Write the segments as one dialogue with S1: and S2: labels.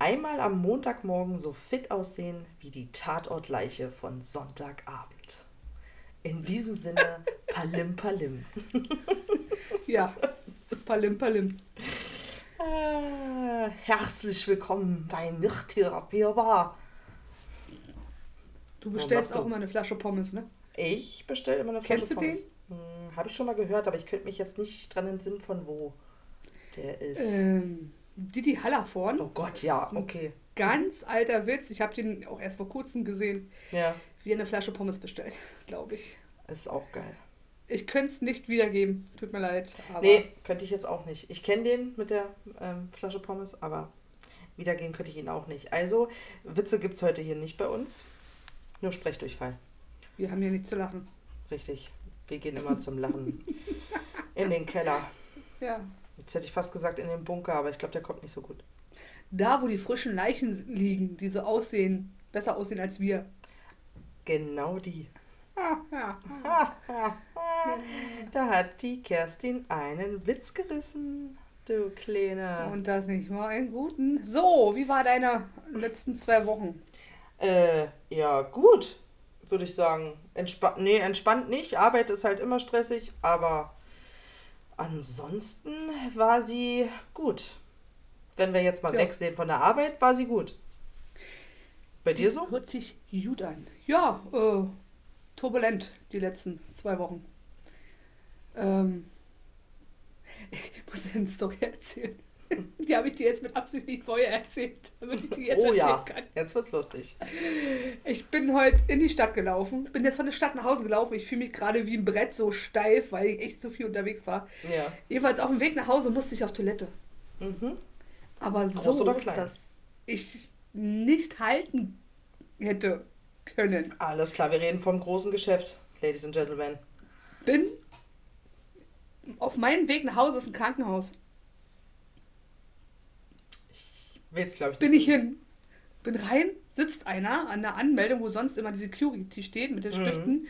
S1: einmal am Montagmorgen so fit aussehen wie die Tatortleiche von Sonntagabend. In diesem Sinne, Palim Palim.
S2: Ja, Palim Palim.
S1: Äh, herzlich willkommen bei Nicht therapierbar.
S2: Du bestellst
S1: machst du?
S2: auch immer eine Flasche Pommes, ne?
S1: Ich bestelle immer eine Flasche
S2: Kennst du
S1: Pommes. Hm, Habe ich schon mal gehört, aber ich könnte mich jetzt nicht dran entsinnen, von wo der ist.
S2: Ähm, Didi Hallervorn.
S1: oh Gott, ja, okay.
S2: Ganz alter Witz. Ich habe den auch erst vor kurzem gesehen,
S1: Ja,
S2: wie eine Flasche Pommes bestellt, glaube ich.
S1: ist auch geil.
S2: Ich könnte es nicht wiedergeben. Tut mir leid. Aber
S1: Nee, könnte ich jetzt auch nicht. Ich kenne den mit der ähm, Flasche Pommes, aber wiedergehen könnte ich ihn auch nicht. Also, Witze gibt es heute hier nicht bei uns. Nur Sprechdurchfall.
S2: wir haben hier nicht zu lachen.
S1: Richtig. Wir gehen immer zum Lachen in den Keller.
S2: Ja.
S1: Jetzt hätte ich fast gesagt in den Bunker, aber ich glaube, der kommt nicht so gut.
S2: Da, wo die frischen Leichen liegen, die so aussehen, besser aussehen als wir.
S1: Genau die. Da hat die Kerstin einen Witz gerissen, du Kleine.
S2: Und das nicht mal einen guten. So, wie war deine letzten zwei Wochen?
S1: Äh, ja, gut, würde ich sagen. Entspa nee, entspannt nicht. Arbeit ist halt immer stressig, aber ansonsten war sie gut. Wenn wir jetzt mal
S2: Ja.
S1: wegsehen von der Arbeit, war sie gut. Bei dir so?
S2: Hört sich gut an. Ja, äh, turbulent die letzten zwei Wochen. Ähm, ich muss eine Story erzählen. Die habe ich dir jetzt mit Absicht nicht vorher erzählt, damit ich die jetzt
S1: oh
S2: erzählen
S1: ja,
S2: kann.
S1: jetzt wird's lustig.
S2: Ich bin heute in die Stadt gelaufen, bin jetzt von der Stadt nach Hause gelaufen. Ich fühle mich gerade wie ein Brett so steif, weil ich echt so viel unterwegs war.
S1: Ja.
S2: Jedenfalls auf dem Weg nach Hause musste ich auf Toilette.
S1: Mhm.
S2: Aber so, dass ich nicht halten hätte können.
S1: Alles klar, wir reden vom großen Geschäft, Ladies and Gentlemen.
S2: bin auf meinem Weg nach Hause ist ein Krankenhaus.
S1: Glaube ich,
S2: Bin ich hin, bin rein, sitzt einer an der Anmeldung, wo sonst immer die Security steht mit den
S1: Mhm.
S2: Stiften.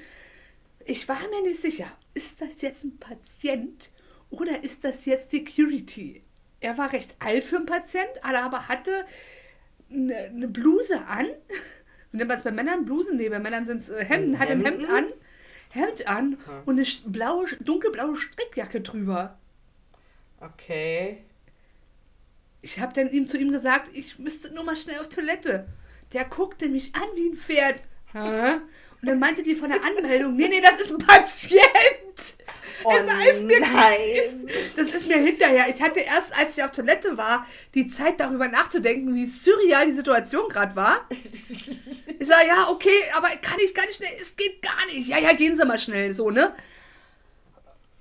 S2: Ich war mir nicht sicher, ist das jetzt ein Patient oder ist das jetzt Security? Er war recht alt für einen Patient, aber hatte eine, eine Bluse an. Nennt man es bei Männern? Blusen? Nee, bei Männern sind es äh, Hemden. Hat ein Hemd
S1: Hemden?
S2: an. Hemd an und eine blaue, dunkelblaue Strickjacke drüber.
S1: Okay.
S2: Ich habe dann ihm zu ihm gesagt, ich müsste nur mal schnell auf Toilette. Der guckte mich an wie ein Pferd. Und dann meinte die von der Anmeldung, nee, nee, das ist ein Patient.
S1: Oh
S2: Das ist mir-
S1: nein.
S2: Das ist mir hinterher. Ich hatte erst, als ich auf Toilette war, die Zeit darüber nachzudenken, wie surreal die Situation gerade war. Ich sage, ja, okay, aber kann ich gar nicht schnell, es geht gar nicht. Ja, ja, gehen Sie mal schnell, so, ne?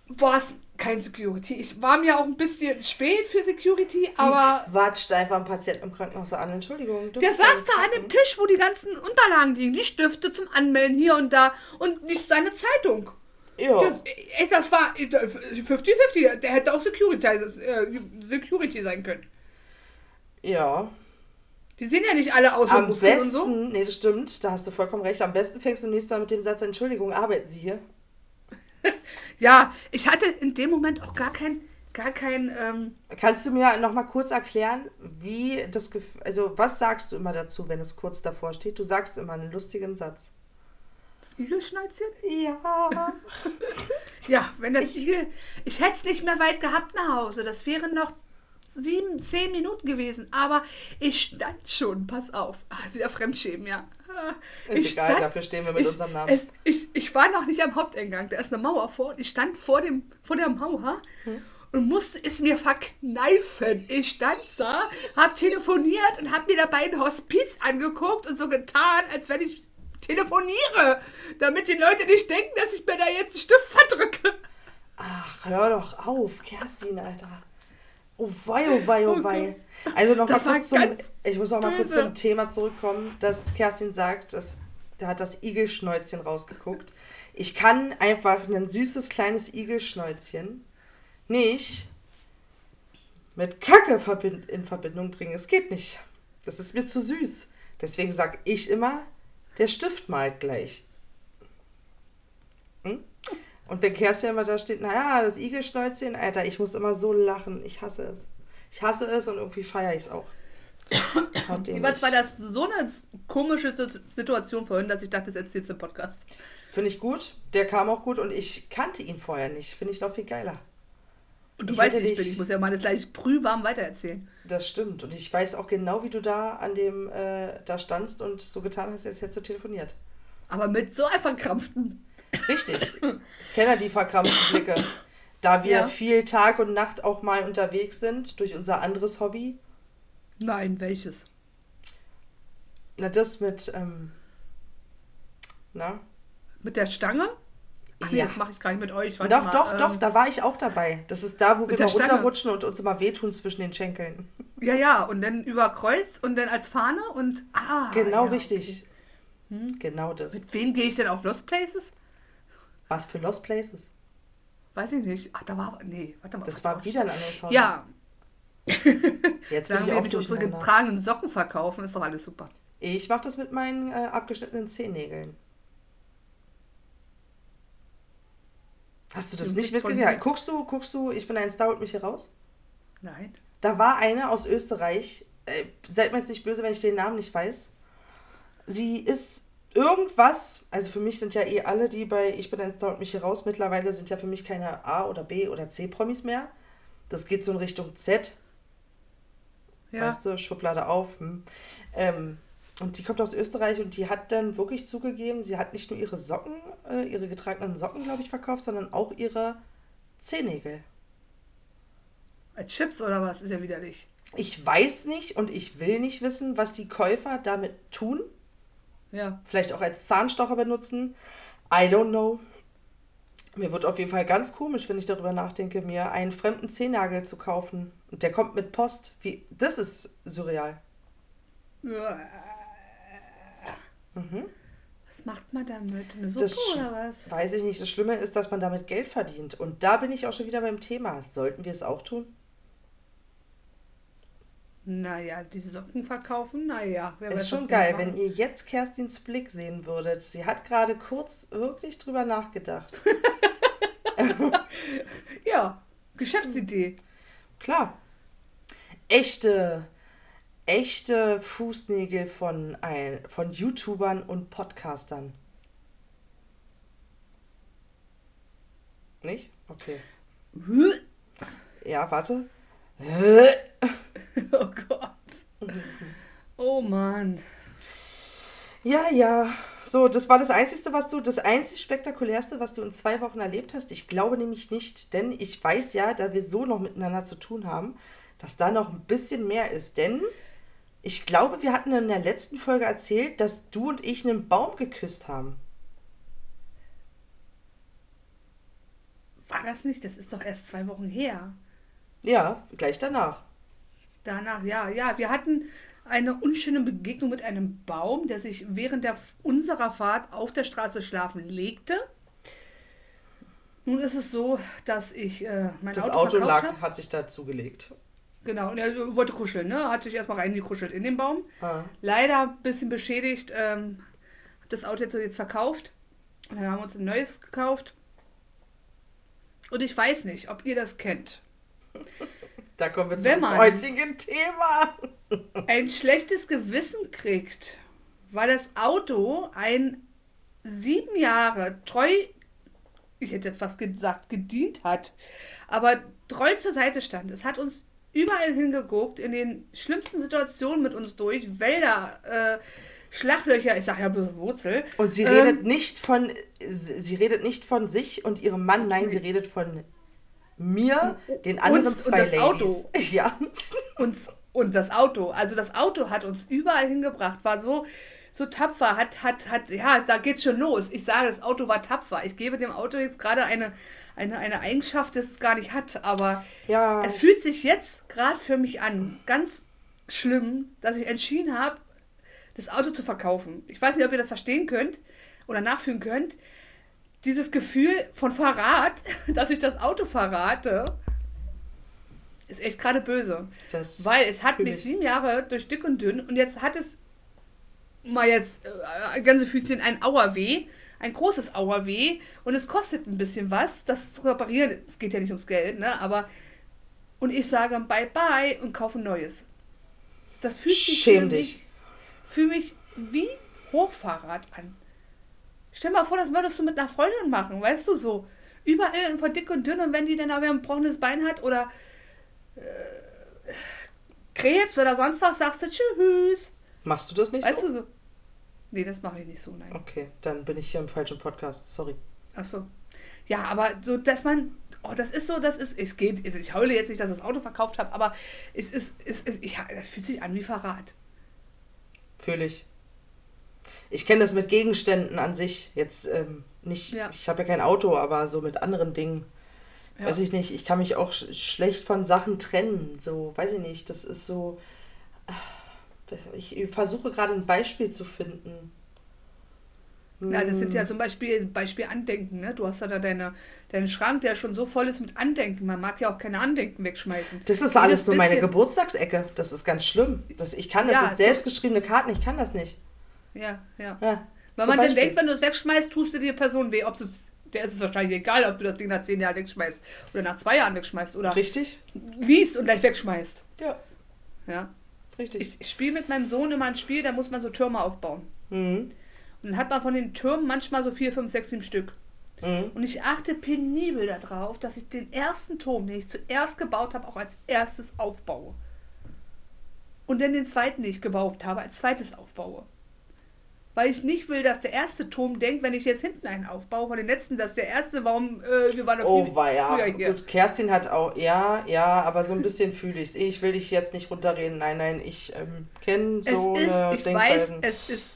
S2: Boah, ist kein Security. Ich war mir auch ein bisschen spät für Security, aber
S1: Sie quatscht einfach einen Patienten im Krankenhaus an. Entschuldigung.
S2: Der saß da an dem Tisch, wo die ganzen Unterlagen liegen, die Stifte zum Anmelden hier und da und nicht seine Zeitung.
S1: Ja.
S2: Das, ey, das war 50-50, der hätte auch Security, äh, Security sein können.
S1: ja.
S2: Die sehen ja nicht alle aus
S1: Am
S2: Muskeln
S1: besten,
S2: und so.
S1: nee, das stimmt, da hast du vollkommen recht. Am besten fängst du nächstes Mal mit dem Satz, Entschuldigung, arbeiten Sie hier?
S2: Ja, ich hatte in dem Moment auch gar kein, gar kein, ähm,
S1: Kannst du mir noch mal kurz erklären, wie das, Gef also was sagst du immer dazu, wenn es kurz davor steht? Du sagst immer einen lustigen Satz.
S2: das Igelschnäuzchen?
S1: Ja.
S2: Ja, wenn das Igel, ich hätte es nicht mehr weit gehabt nach Hause, das wären noch sieben, zehn Minuten gewesen, aber ich stand schon, pass auf, ah, ist wieder Fremdschämen, ja.
S1: Ist
S2: ich
S1: egal, dafür stehen wir mit
S2: ich,
S1: unserem Namen.
S2: Es, ich, ich war noch nicht am Haupteingang, da ist eine Mauer vor und ich stand vor, dem, vor der Mauer
S1: Hm.
S2: und musste es mir verkneifen. Ich stand da, hab telefoniert und hab mir dabei ein Hospiz angeguckt und so getan, als wenn ich telefoniere, damit die Leute nicht denken, dass ich mir da jetzt einen Stift verdrücke.
S1: Ach, hör doch auf, Kerstin, Alter. Oh wei, oh wei, oh wei. Also noch mal
S2: Das war
S1: kurz zum, ich muss noch mal kurz zum Thema zurückkommen, dass Kerstin sagt, dass, da hat das Igelschnäuzchen rausgeguckt. Ich kann einfach ein süßes kleines Igelschnäuzchen nicht mit Kacke verbind in Verbindung bringen. Es geht nicht. Das ist mir zu süß. Deswegen sage ich immer, der Stift malt gleich. Hm? Und wenn Kerstin immer da steht, naja, das Igelschnäuzchen, Alter, ich muss immer so lachen. Ich hasse es. Ich hasse es und irgendwie feiere ich es auch. ich-
S2: war das so eine komische Si- Situation vorhin, dass ich dachte, das erzählst du im Podcast.
S1: Finde ich gut. Der kam auch gut und ich kannte ihn vorher nicht. Finde ich noch viel geiler.
S2: Und du
S1: Ich
S2: weißt, wie ich
S1: dich-
S2: bin. Ich muss ja mal das gleich brühwarm weitererzählen.
S1: Das stimmt. Und ich weiß auch genau, wie du da an dem äh, da standst und so getan hast, als hättest du telefoniert.
S2: Aber mit so einem verkrampften.
S1: Richtig. Ich kenne ja die verkrampften Blicke. Da wir
S2: Ja.
S1: viel Tag und Nacht auch mal unterwegs sind durch unser anderes Hobby.
S2: Nein, welches?
S1: Na, das mit, ähm, na?
S2: Mit der Stange? Ach nee,
S1: Ja.
S2: das mache ich gar nicht mit euch.
S1: Doch,
S2: mal,
S1: doch,
S2: ähm,
S1: doch, da war ich auch dabei. Das ist da, wo wir mal runterrutschen und uns immer wehtun zwischen den Schenkeln.
S2: Ja, ja, und dann über Kreuz und dann als Fahne und. Ah.
S1: genau
S2: ja,
S1: richtig.
S2: okay. Hm?
S1: Genau das.
S2: Mit wem gehe ich denn auf Lost Places?
S1: Was für Lost Places?
S2: Weiß ich nicht. Ach, da war. Nee, warte mal.
S1: Das war wieder ein anderes Hobby.
S2: Ja,
S1: Jetzt bin ich
S2: wir
S1: auch
S2: nicht unsere getragenen Socken verkaufen, ist doch alles super.
S1: Ich mache das mit meinen äh, abgeschnittenen Zehennägeln. Hast du das nicht mitgekriegt? Guckst du, guckst du, ich bin ein Star, holt mich hier raus?
S2: Nein.
S1: Da war eine aus Österreich, äh, seid mir jetzt nicht böse, wenn ich den Namen nicht weiß. Sie ist irgendwas, also für mich sind ja eh alle, die bei Ich bin ein Star und mich hier raus, mittlerweile sind ja für mich keine A- oder B- oder C-Promis mehr. Das geht so in Richtung Z,
S2: Ja.
S1: weißt du, Schublade auf. Hm. Ähm, und die kommt aus Österreich und die hat dann wirklich zugegeben, sie hat nicht nur ihre Socken, äh, ihre getragenen Socken, glaube ich, verkauft, sondern auch ihre Zehennägel.
S2: Als Chips oder was? Ist ja widerlich.
S1: Ich weiß nicht und ich will nicht wissen, was die Käufer damit tun.
S2: Ja.
S1: Vielleicht auch als Zahnstocher benutzen. I don't know. Mir wird auf jeden Fall ganz komisch, wenn ich darüber nachdenke, mir einen fremden Zehennagel zu kaufen. Und der kommt mit Post. Wie, das ist surreal. Mhm.
S2: Was macht man damit? Eine Suppe
S1: Das
S2: oder was?
S1: Weiß ich nicht. Das Schlimme ist, dass man damit Geld verdient. Und da bin ich auch schon wieder beim Thema. Sollten wir es auch tun?
S2: Naja, diese Socken verkaufen, naja. Wer weiß,
S1: Ist schon
S2: was die
S1: geil, wenn ihr jetzt Kerstins Blick sehen würdet. Sie hat gerade kurz wirklich drüber nachgedacht.
S2: Ja, Geschäftsidee.
S1: Klar. Echte, echte Fußnägel von, ein, von YouTubern und Podcastern. Nicht? Okay. Ja, warte.
S2: Oh Gott. Oh Mann.
S1: Ja, ja. So, das war das Einzige, was du, das einzig Spektakulärste, was du in zwei Wochen erlebt hast. Ich glaube nämlich nicht, denn ich weiß ja, da wir so noch miteinander zu tun haben, dass da noch ein bisschen mehr ist. Denn ich glaube, wir hatten in der letzten Folge erzählt, dass du und ich einen Baum geküsst haben.
S2: War das nicht? Das ist doch erst zwei Wochen her.
S1: Ja, gleich danach.
S2: Danach, ja, ja. Wir hatten eine unschöne Begegnung mit einem Baum, der sich während der, unserer Fahrt auf der Straße schlafen legte. Nun ist es so, dass ich äh, mein
S1: Das
S2: Auto,
S1: Auto lag, hat sich dazugelegt.
S2: Genau, und er wollte kuscheln, ne? Hat sich erstmal reingekuschelt in den Baum.
S1: Ah.
S2: Leider ein bisschen beschädigt. Ähm, hab das Auto jetzt, jetzt verkauft. Und dann haben wir uns ein neues gekauft. Und ich weiß nicht, ob ihr das kennt.
S1: Da kommen wir zum heutigen Thema.
S2: Ein schlechtes Gewissen kriegt, weil das Auto ein sieben Jahre treu, ich hätte jetzt fast gesagt, gedient hat, aber treu zur Seite stand. Es hat uns überall hingeguckt, in den schlimmsten Situationen mit uns durch, Wälder, äh, Schlachlöcher, ich sage ja bloß Wurzel.
S1: Und sie
S2: Ähm,
S1: redet nicht von, sie sie redet nicht von sich und ihrem Mann, nein,
S2: Nee.
S1: sie redet von mir, den anderen
S2: Uns und
S1: zwei
S2: das
S1: Ladies.
S2: Auto.
S1: Ja.
S2: uns und das Auto. Also das Auto hat uns überall hingebracht, war so, so tapfer, hat, hat, hat, ja, da geht's schon los. Ich sage, das Auto war tapfer. Ich gebe dem Auto jetzt gerade eine, eine, eine Eigenschaft, das es gar nicht hat. Aber
S1: Ja.
S2: es fühlt sich jetzt gerade für mich an, ganz schlimm, dass ich entschieden habe, das Auto zu verkaufen. Ich weiß nicht, ob ihr das verstehen könnt oder nachfühlen könnt. Dieses Gefühl von Verrat, dass ich das Auto verrate, ist echt gerade böse.
S1: Das
S2: Weil es hat mich
S1: ich.
S2: sieben Jahre durch dick und dünn und jetzt hat es mal jetzt äh, ganze Füßchen ein Auerweh, ein großes Auerweh und es kostet ein bisschen was, das zu reparieren. Es geht ja nicht ums Geld, ne? Aber und ich sage bye bye und kaufe ein neues. das fühlt sich
S1: Schäm
S2: für
S1: dich.
S2: mich, für mich wie Hochfahrrad an. Stell mal vor, das würdest du mit einer Freundin machen, weißt du so. Überall von dick und dünn und wenn die dann aber ein gebrochenes Bein hat oder äh, Krebs oder sonst was, sagst du Tschüss.
S1: Machst du das nicht
S2: Weißt
S1: so?
S2: du so? Nee, das mache ich nicht so, nein.
S1: Okay, dann bin ich hier im falschen Podcast. Sorry.
S2: Ach so. Ja, aber so, dass man, oh, das ist so, das ist, es geht, also ich heule jetzt nicht, dass ich das Auto verkauft habe, aber es ist, es ist, ich, das fühlt sich an wie Verrat.
S1: Fühle ich. Ich kenne das mit Gegenständen an sich. Jetzt ähm, nicht,
S2: Ja.
S1: ich habe ja kein Auto, aber so mit anderen Dingen.
S2: Ja.
S1: Weiß ich nicht, ich kann mich auch sch schlecht von Sachen trennen. So, weiß ich nicht, das ist so. Ich versuche gerade ein Beispiel zu finden.
S2: Ja, das sind ja
S1: Hm,
S2: zum Beispiel, Beispiel Andenken, ne? Du hast ja da deine, deinen Schrank, der schon so voll ist mit Andenken. Man mag ja auch keine Andenken wegschmeißen.
S1: Das ist
S2: Jedes
S1: alles nur meine Geburtstagsecke. Das ist ganz schlimm. Das, ich kann das
S2: Ja,
S1: selbstgeschriebene Karten, ich kann das nicht.
S2: Ja, ja.
S1: Ja,
S2: Weil man dann
S1: Beispiel.
S2: denkt, wenn du es wegschmeißt, tust du dir Person weh. Ob du der ist es wahrscheinlich egal, ob du das Ding nach zehn Jahren wegschmeißt oder nach zwei Jahren wegschmeißt oder
S1: Richtig?
S2: liest und gleich wegschmeißt.
S1: Ja,
S2: Ja.
S1: richtig.
S2: Ich, ich spiele mit meinem Sohn immer ein Spiel, da muss man so Türme aufbauen.
S1: mhm.
S2: Und dann hat man von den Türmen manchmal so vier, fünf, sechs, sieben Stück.
S1: Mhm.
S2: Und ich achte penibel darauf, dass ich den ersten Turm, den ich zuerst gebaut habe, auch als erstes aufbaue. Und dann den zweiten, den ich gebaut habe, als zweites aufbaue. Weil ich nicht will, dass der erste Turm denkt, wenn ich jetzt hinten einen aufbaue, von den letzten, dass der erste, warum, äh, wir waren doch
S1: Oh,
S2: früher hier.
S1: Gut, Kerstin hat auch, ja, ja, aber so ein bisschen fühle ich es. Ich will dich jetzt nicht runterreden. Nein, nein, ich ähm, kenne so
S2: es ist,
S1: eine
S2: ich weiß, es ist,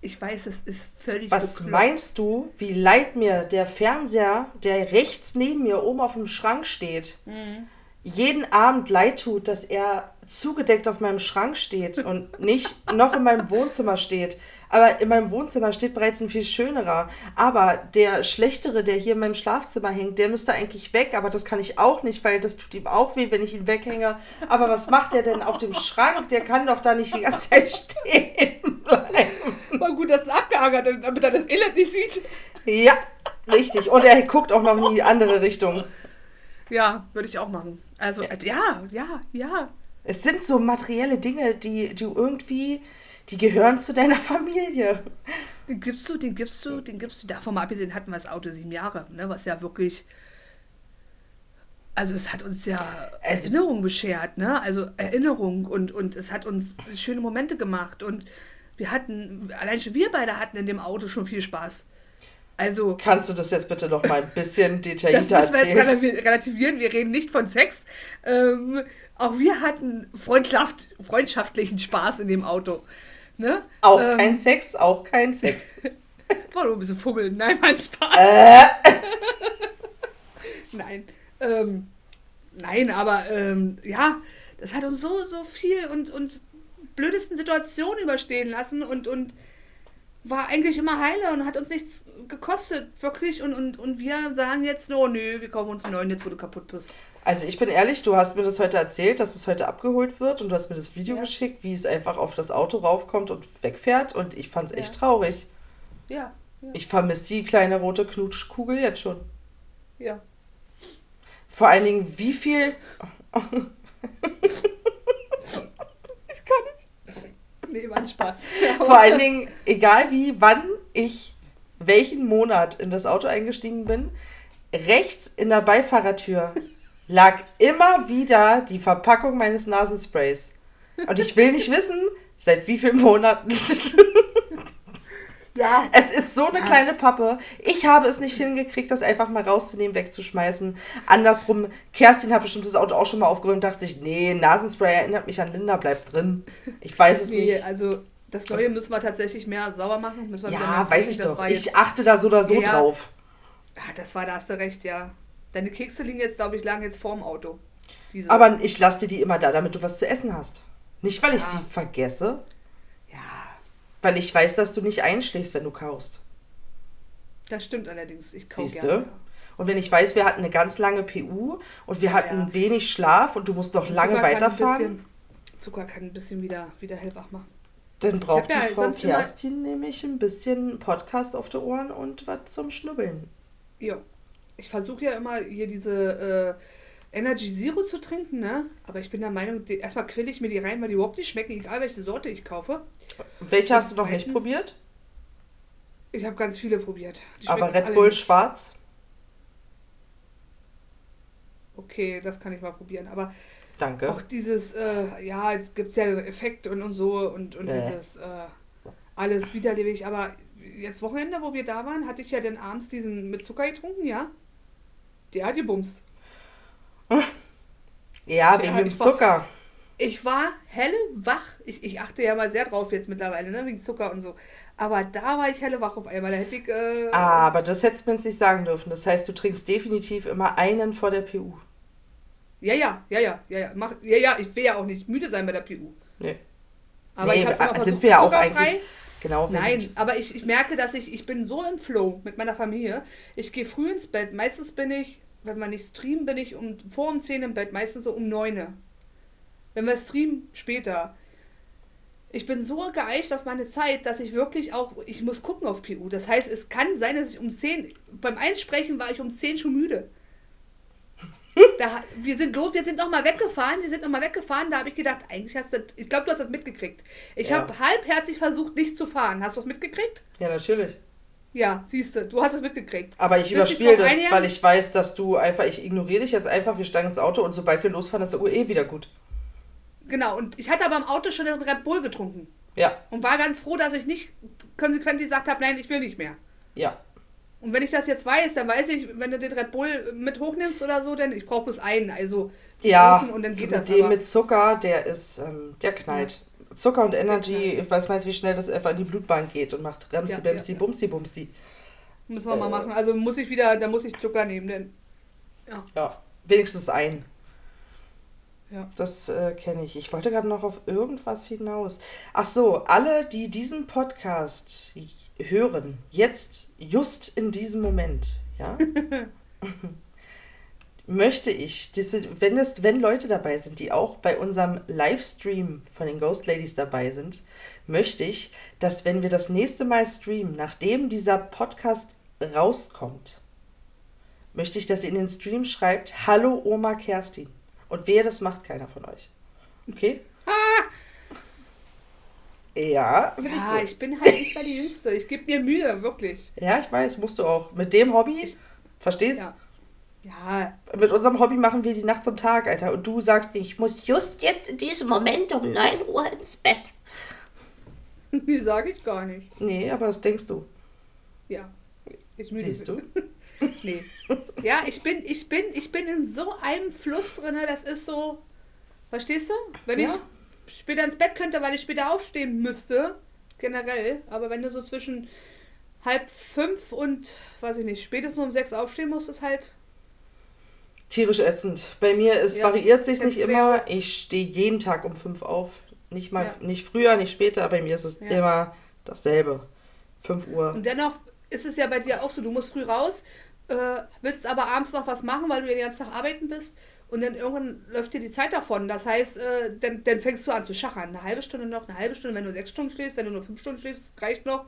S2: ich weiß, es ist völlig
S1: Was
S2: bekloppt.
S1: meinst du, wie leid mir der Fernseher, der rechts neben mir oben auf dem Schrank steht,
S2: Mhm.
S1: Jeden Abend leid tut, dass er zugedeckt auf meinem Schrank steht und nicht noch in meinem Wohnzimmer steht. Aber in meinem Wohnzimmer steht bereits ein viel schönerer. Aber der schlechtere, der hier in meinem Schlafzimmer hängt, der müsste eigentlich weg. Aber das kann ich auch nicht, weil das tut ihm auch weh, wenn ich ihn weghänge. Aber was macht der denn auf dem Schrank? Der kann doch da nicht die ganze Zeit stehen bleiben.
S2: War gut, dass es abgehangert ist, damit er das Elend nicht sieht.
S1: Ja, richtig. Und er guckt auch noch in die andere Richtung.
S2: Ja, würde ich auch machen. Also, äh, ja, ja, ja.
S1: Es sind so materielle Dinge, die du irgendwie, die gehören zu deiner Familie.
S2: Den gibst du, den gibst du, den gibst du. Davon mal abgesehen hatten wir das Auto sieben Jahre, ne, was ja wirklich. Also es hat uns ja
S1: Es-
S2: Erinnerung beschert, ne? Also Erinnerung und, und es hat uns schöne Momente gemacht und wir hatten, allein schon wir beide hatten in dem Auto schon viel Spaß. Also,
S1: Kannst du das jetzt bitte noch mal ein bisschen
S2: das
S1: detaillierter
S2: müssen wir jetzt
S1: erzählen?
S2: relativ- relativieren. Wir reden nicht von Sex. Ähm, auch wir hatten freundschaft, freundschaftlichen Spaß in dem Auto. Ne?
S1: Auch
S2: ähm,
S1: kein Sex, auch kein Sex.
S2: War nur ein bisschen fummeln. Nein, mein Spaß.
S1: äh,
S2: Nein. Ähm, nein, aber ähm, ja, das hat uns so, so viel und, und blödesten Situationen überstehen lassen und, und war eigentlich immer heile und hat uns nichts gekostet, wirklich. Und, und, und wir sagen jetzt, oh nö, wir kaufen uns einen neuen, jetzt wo du kaputt bist.
S1: also ich bin ehrlich, du hast mir das heute erzählt, dass es heute abgeholt wird und du hast mir das Video
S2: Ja.
S1: geschickt, wie es einfach auf das Auto raufkommt und wegfährt und ich fand es echt
S2: Ja.
S1: traurig.
S2: Ja, ja,
S1: Ich vermisse die kleine rote Knutschkugel jetzt schon.
S2: ja.
S1: Vor allen Dingen, wie viel...
S2: Ich kann nicht. Nee, war ein Spaß.
S1: Vor allen Dingen, egal wie, wann ich welchen Monat in das Auto eingestiegen bin, rechts in der Beifahrertür lag immer wieder die Verpackung meines Nasensprays. Und ich will nicht wissen, seit wie vielen Monaten.
S2: Ja,
S1: Es ist so eine
S2: Ja.
S1: kleine Pappe. Ich habe es nicht hingekriegt, das einfach mal rauszunehmen, wegzuschmeißen. Andersrum, Kerstin hat bestimmt das Auto auch schon mal aufgeräumt und dachte sich, nee, Nasenspray erinnert mich an Linda, bleibt drin. Ich weiß es
S2: nee,
S1: nicht.
S2: also das Neue müssen wir tatsächlich mehr sauber machen.
S1: Ja, weiß ich doch. Ich achte da so oder so
S2: Ja.
S1: drauf.
S2: Ja, das war, da hast du recht, ja. Deine Kekse liegen jetzt, glaube ich, lagen jetzt vorm Auto. Diese.
S1: Aber ich lasse dir die immer da, damit du was zu essen hast. Nicht, weil ich sie vergesse, weil ich weiß, dass du nicht einschläfst, wenn du kaust.
S2: das stimmt allerdings. Ich kaufe
S1: Siehste?
S2: gerne.
S1: Und wenn ich weiß, wir hatten eine ganz lange PU und wir
S2: Ja,
S1: hatten
S2: ja.
S1: wenig Schlaf und du musst noch lange
S2: Zucker kann
S1: weiterfahren,
S2: bisschen- Zucker kann ein bisschen wieder, wieder hellwach machen.
S1: dann braucht
S2: hab ja
S1: die Frau Kerstin nämlich ein bisschen Podcast auf die Ohren und was zum Schnubbeln.
S2: Ja. Ich versuche ja immer hier diese Energy Zero zu trinken, ne? Aber ich bin der Meinung, die, erstmal quille ich mir die rein, weil die überhaupt nicht schmecken, egal welche Sorte ich kaufe.
S1: Welche hast du noch nicht probiert?
S2: Ich habe ganz viele probiert. Die
S1: Aber Red Bull
S2: nicht.
S1: schwarz?
S2: Okay, das kann ich mal probieren. Aber
S1: Danke.
S2: auch dieses, äh, ja, jetzt gibt es ja Effekt und, und so und, und
S1: Äh.
S2: dieses äh, alles widerlebig. Aber jetzt Wochenende, wo wir da waren, hatte ich ja dann abends diesen mit Zucker getrunken, ja? Der hat gebumst.
S1: Ja, wegen dem Zucker.
S2: Ich war hellewach. Ich, ich achte ja mal sehr drauf jetzt mittlerweile, ne, wegen Zucker und so. Aber da war ich hellewach auf einmal. Da hätte ich. Äh,
S1: Ah, aber das hättest du mir jetzt nicht sagen dürfen. Das heißt, du trinkst definitiv immer einen vor der PU.
S2: Ja, ja, ja, ja, ja, ja. Mach, ja, ja, ich will ja auch nicht müde sein bei der PU.
S1: Nee.
S2: Aber
S1: Nee,
S2: ich hab's immer
S1: sind
S2: versucht,
S1: wir ja auch eigentlich- Genau,
S2: Nein,
S1: sind.
S2: aber ich, ich merke, dass ich, ich bin so im Flow mit meiner Familie. Ich gehe früh ins Bett. Meistens bin ich, wenn wir nicht streamen, bin ich um, vor um 10 im Bett, meistens so um 9. Wenn wir streamen, später. Ich bin so geeicht auf meine Zeit, dass ich wirklich auch, ich muss gucken auf PU. Das heißt, es kann sein, dass ich um 10, beim Einsprechen war ich um 10 schon müde. Da, wir sind los, wir sind noch mal weggefahren, wir sind noch mal weggefahren, da habe ich gedacht, eigentlich hast du, ich glaube, du hast das mitgekriegt. Ich
S1: Ja.
S2: habe halbherzig versucht, nicht zu fahren. Hast du das mitgekriegt?
S1: Ja, natürlich.
S2: Ja, siehst du, du hast es mitgekriegt.
S1: Aber ich überspiele das, weil ich weiß, dass du einfach, ich ignoriere dich jetzt einfach, wir steigen ins Auto und sobald wir losfahren, ist der Uhr eh wieder gut.
S2: Genau, und ich hatte aber im Auto schon den Red Bull getrunken
S1: Ja,
S2: und war ganz froh, dass ich nicht konsequent gesagt habe, nein, ich will nicht mehr.
S1: ja.
S2: Und wenn ich das jetzt weiß, dann weiß ich, wenn du den Red Bull mit hochnimmst oder so, dann ich brauche bloß einen, also
S1: Ja,
S2: und dann geht
S1: mit
S2: das
S1: dem
S2: aber.
S1: mit Zucker, der ist, ähm, der knallt. Zucker und Energy, ich weiß meinst, wie schnell das einfach in die Blutbahn geht und macht Remsti,
S2: Ja,
S1: Bemsti,
S2: ja, ja.
S1: Bumsti, Bumsti.
S2: Müssen wir mal
S1: äh,
S2: machen. Also muss ich wieder, da muss ich Zucker nehmen, denn
S1: Ja, wenigstens ein.
S2: ja.
S1: Das äh, kenne ich. Ich wollte gerade noch auf irgendwas hinaus. Ach so, alle, die diesen Podcast hören, jetzt, just in diesem Moment, ja, möchte ich, diese, wenn, es, wenn Leute dabei sind, die auch bei unserem Livestream von den Ghost Ladies dabei sind, möchte ich, dass wenn wir das nächste Mal streamen, nachdem dieser Podcast rauskommt, möchte ich, dass ihr in den Stream schreibt, Hallo Oma Kerstin. Und wer das macht, keiner von euch. Okay? Ja, finde
S2: Ja,
S1: ich
S2: ich bin halt nicht mehr die Jüngste. Ich gebe mir Mühe, wirklich.
S1: Ja, ich weiß, musst du auch. Mit dem Hobby, verstehst?
S2: Ja. Ja,
S1: Mit unserem Hobby machen wir die Nacht zum Tag, Alter. Und du sagst, ich muss just jetzt in diesem Moment um 9 Uhr ins Bett.
S2: die sage ich gar nicht.
S1: Nee, aber das denkst du.
S2: Ja. Ich müde
S1: Siehst
S2: bin.
S1: du?
S2: Nee. Ja, ich bin, ich bin, ich bin in so einem Fluss drin, das ist so. Verstehst du? Wenn
S1: Ja.
S2: ich später ins Bett könnte, weil ich später aufstehen müsste, generell, aber wenn du so zwischen halb fünf und, weiß ich nicht, spätestens um sechs aufstehen musst, ist halt.
S1: Tierisch ätzend. Bei mir ist,
S2: Ja,
S1: variiert sich nicht immer. Ich stehe jeden Tag um 5 auf. Nicht mal,
S2: Ja.
S1: nicht früher, nicht später. Bei mir ist es
S2: Ja.
S1: immer dasselbe. 5 Uhr.
S2: Und dennoch ist es ja bei dir auch so, du musst früh raus, äh, willst aber abends noch was machen, weil du ja den ganzen Tag arbeiten bist. Und dann irgendwann läuft dir die Zeit davon. Das heißt, äh, dann, dann fängst du an zu schachern. Eine halbe Stunde noch, eine halbe Stunde, wenn du sechs Stunden schläfst, wenn du nur fünf Stunden schläfst, reicht noch.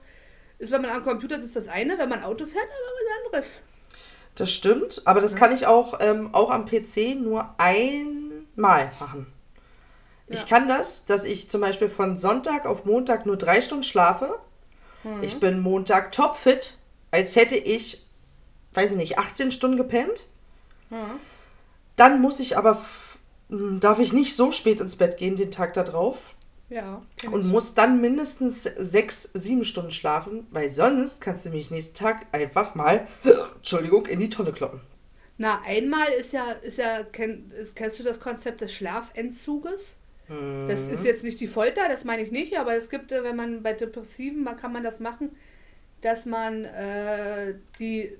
S2: Ist, wenn man am Computer sitzt, das eine, wenn man Auto fährt, aber was anderes.
S1: Das stimmt, aber das kann ich auch, ähm, auch am PC nur einmal machen. Ich
S2: Ja.
S1: kann das, dass ich zum Beispiel von Sonntag auf Montag nur drei Stunden schlafe.
S2: Mhm.
S1: Ich bin Montag topfit, als hätte ich, weiß ich nicht, 18 Stunden gepennt.
S2: Ja.
S1: Dann muss ich aber, f- m, darf ich nicht so spät ins Bett gehen den Tag da drauf
S2: Ja.
S1: und
S2: ich.
S1: muss dann mindestens sechs, sieben Stunden schlafen, weil sonst kannst du mich nächsten Tag einfach mal, Entschuldigung, in die Tonne kloppen.
S2: Na, einmal ist ja, ist ja, kenn, kennst du das Konzept des Schlafentzuges? Das ist jetzt nicht die Folter, das meine ich nicht, aber es gibt, äh, wenn man bei Depressiven, man kann man das machen, dass man äh, die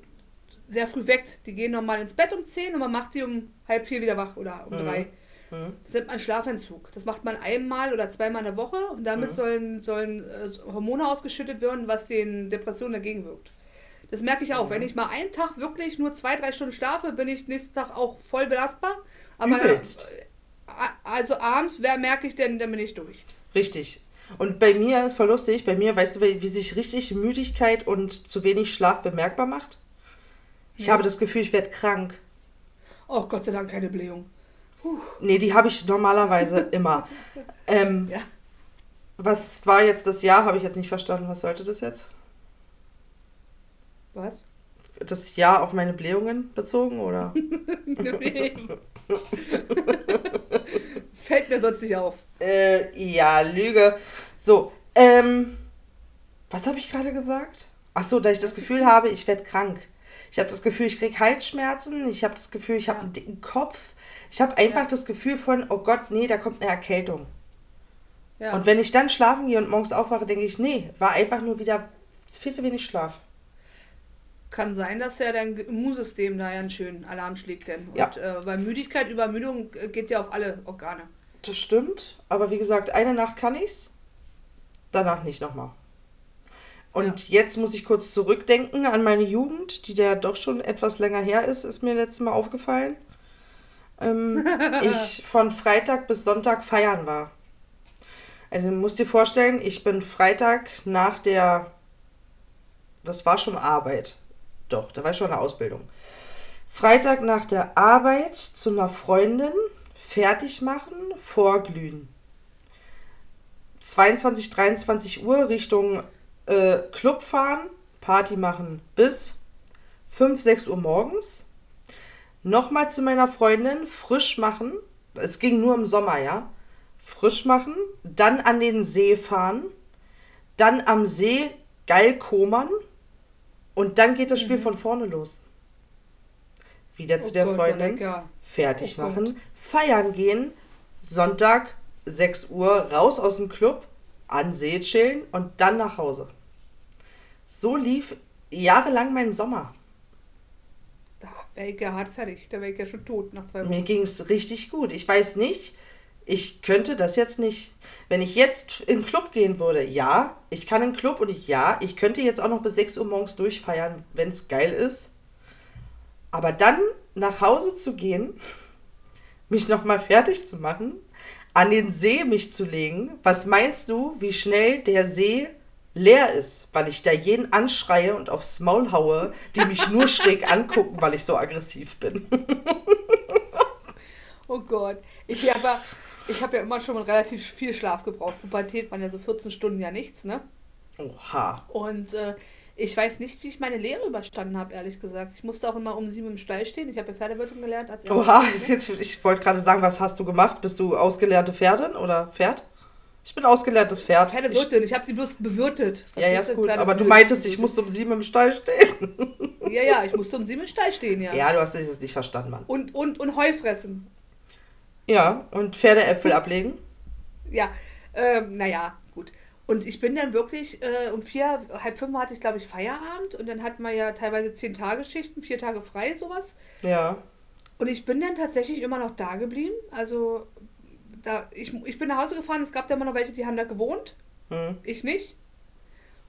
S2: sehr früh weckt. Die gehen normal ins Bett um 10 und man macht sie um halb vier wieder wach oder um drei.
S1: Mhm.
S2: Das nennt man Schlafentzug. Das macht man einmal oder zweimal in der Woche und damit sollen, sollen äh, Hormone ausgeschüttet werden, was den Depressionen dagegen wirkt. Das merke ich auch. Wenn ich mal einen Tag wirklich nur zwei, drei Stunden schlafe, bin ich nächsten Tag auch voll belastbar. Aber
S1: Übelst.
S2: äh, also abends, wer merke ich denn, dann bin ich durch.
S1: Richtig. Und bei mir ist voll lustig, bei mir, weißt du, wie wie sich richtig Müdigkeit und zu wenig Schlaf bemerkbar macht? Ich
S2: Ja.
S1: habe das Gefühl, ich werde krank.
S2: Oh, Gott sei Dank keine Blähung.
S1: Nee, die habe ich normalerweise immer. Ähm,
S2: Ja.
S1: Was war jetzt das Jahr? Habe ich jetzt nicht verstanden. Was sollte das jetzt?
S2: Was?
S1: Das Jahr auf meine Blähungen bezogen, oder?
S2: Nee. Fällt mir sonst nicht auf.
S1: Äh, ja, Lüge. So, ähm, was habe ich gerade gesagt? Ach so, da ich das Gefühl habe, ich werde krank. Ich habe das Gefühl, ich kriege Halsschmerzen. Ich habe das Gefühl, ich habe
S2: Ja.
S1: einen dicken Kopf. Ich habe einfach
S2: Ja.
S1: das Gefühl von, oh Gott, nee, da kommt eine Erkältung.
S2: Ja.
S1: Und wenn ich dann schlafen gehe und morgens aufwache, denke ich, nee, war einfach nur wieder viel zu wenig Schlaf.
S2: Kann sein, dass ja dein Immunsystem da ja einen schönen Alarm schlägt. Denn. Und
S1: Ja.
S2: äh, bei Müdigkeit, Übermüdung äh, geht ja auf alle Organe.
S1: Das stimmt, aber wie gesagt, eine Nacht kann ich's, danach nicht nochmal. Und jetzt muss ich kurz zurückdenken an meine Jugend, die ja doch schon etwas länger her ist, ist mir letztes Mal aufgefallen. Ähm, ich von Freitag bis Sonntag feiern war. Also du musst dir vorstellen, ich bin Freitag nach der, das war schon Arbeit, doch, da war ich schon eine Ausbildung. Freitag nach der Arbeit zu einer Freundin, fertig machen, vorglühen. 22, 23 Uhr Richtung äh, Club fahren, Party machen bis 5, 6 Uhr morgens. Nochmal zu meiner Freundin, frisch machen. Es ging nur im Sommer, ja. Frisch machen, dann an den See fahren, dann am See geil komern und dann geht das Spiel von vorne los. Wieder zu
S2: Oh
S1: der
S2: Gott,
S1: Freundin
S2: Lecker.
S1: fertig
S2: Oh Gott.
S1: machen, feiern gehen, Sonntag 6 Uhr raus aus dem Club, an See chillen und dann nach Hause. So lief jahrelang mein Sommer.
S2: Da wäre ich ja hart fertig. Da wäre ich ja schon tot nach zwei
S1: Mir
S2: Wochen.
S1: ging es richtig gut. Ich weiß nicht, ich könnte das jetzt nicht. Wenn ich jetzt in den Club gehen würde, ja, ich kann in den Club und ich, ja, ich könnte jetzt auch noch bis 6 Uhr morgens durchfeiern, wenn es geil ist. Aber dann nach Hause zu gehen, mich nochmal fertig zu machen, an den See mich zu legen, was meinst du, wie schnell der See leer ist, weil ich da jeden anschreie und aufs Maul haue, die mich nur schräg angucken, weil ich so aggressiv bin.
S2: Oh Gott. Ich habe ja, ich hab ja immer schon relativ viel Schlaf gebraucht. Pubertät waren ja so 14 Stunden ja nichts, ne?
S1: Oha.
S2: Und äh, ich weiß nicht, wie ich meine Lehre überstanden habe, ehrlich gesagt. Ich musste auch immer um sieben im Stall stehen. Ich habe ja Pferdewirtung gelernt als
S1: Oha,
S2: Klasse.
S1: jetzt, ich wollte gerade sagen, was hast du gemacht? Bist du ausgelernte Pferdin oder Pferd? Ich bin ausgelerntes Pferd. Ich,
S2: Pferdewirtin. Ich habe sie bloß bewirtet.
S1: ja, ja, ist gut. Aber du meintest, ich musste um sieben im Stall stehen.
S2: Ja, ja, ich musste um sieben im Stall stehen, ja.
S1: Ja, du hast das nicht verstanden, Mann.
S2: Und, und, und Heu fressen.
S1: Ja, und Pferdeäpfel ablegen?
S2: Ja, ähm, naja, gut. Und ich bin dann wirklich, äh, um vier, halb fünf hatte ich, glaube ich, Feierabend. Und dann hatten wir ja teilweise zehn Tage Schichten, vier Tage frei, sowas.
S1: Ja.
S2: Und ich bin dann tatsächlich immer noch da geblieben. Also, da, ich, ich bin nach Hause gefahren, es gab da immer noch welche, die haben da gewohnt.
S1: Hm.
S2: Ich nicht.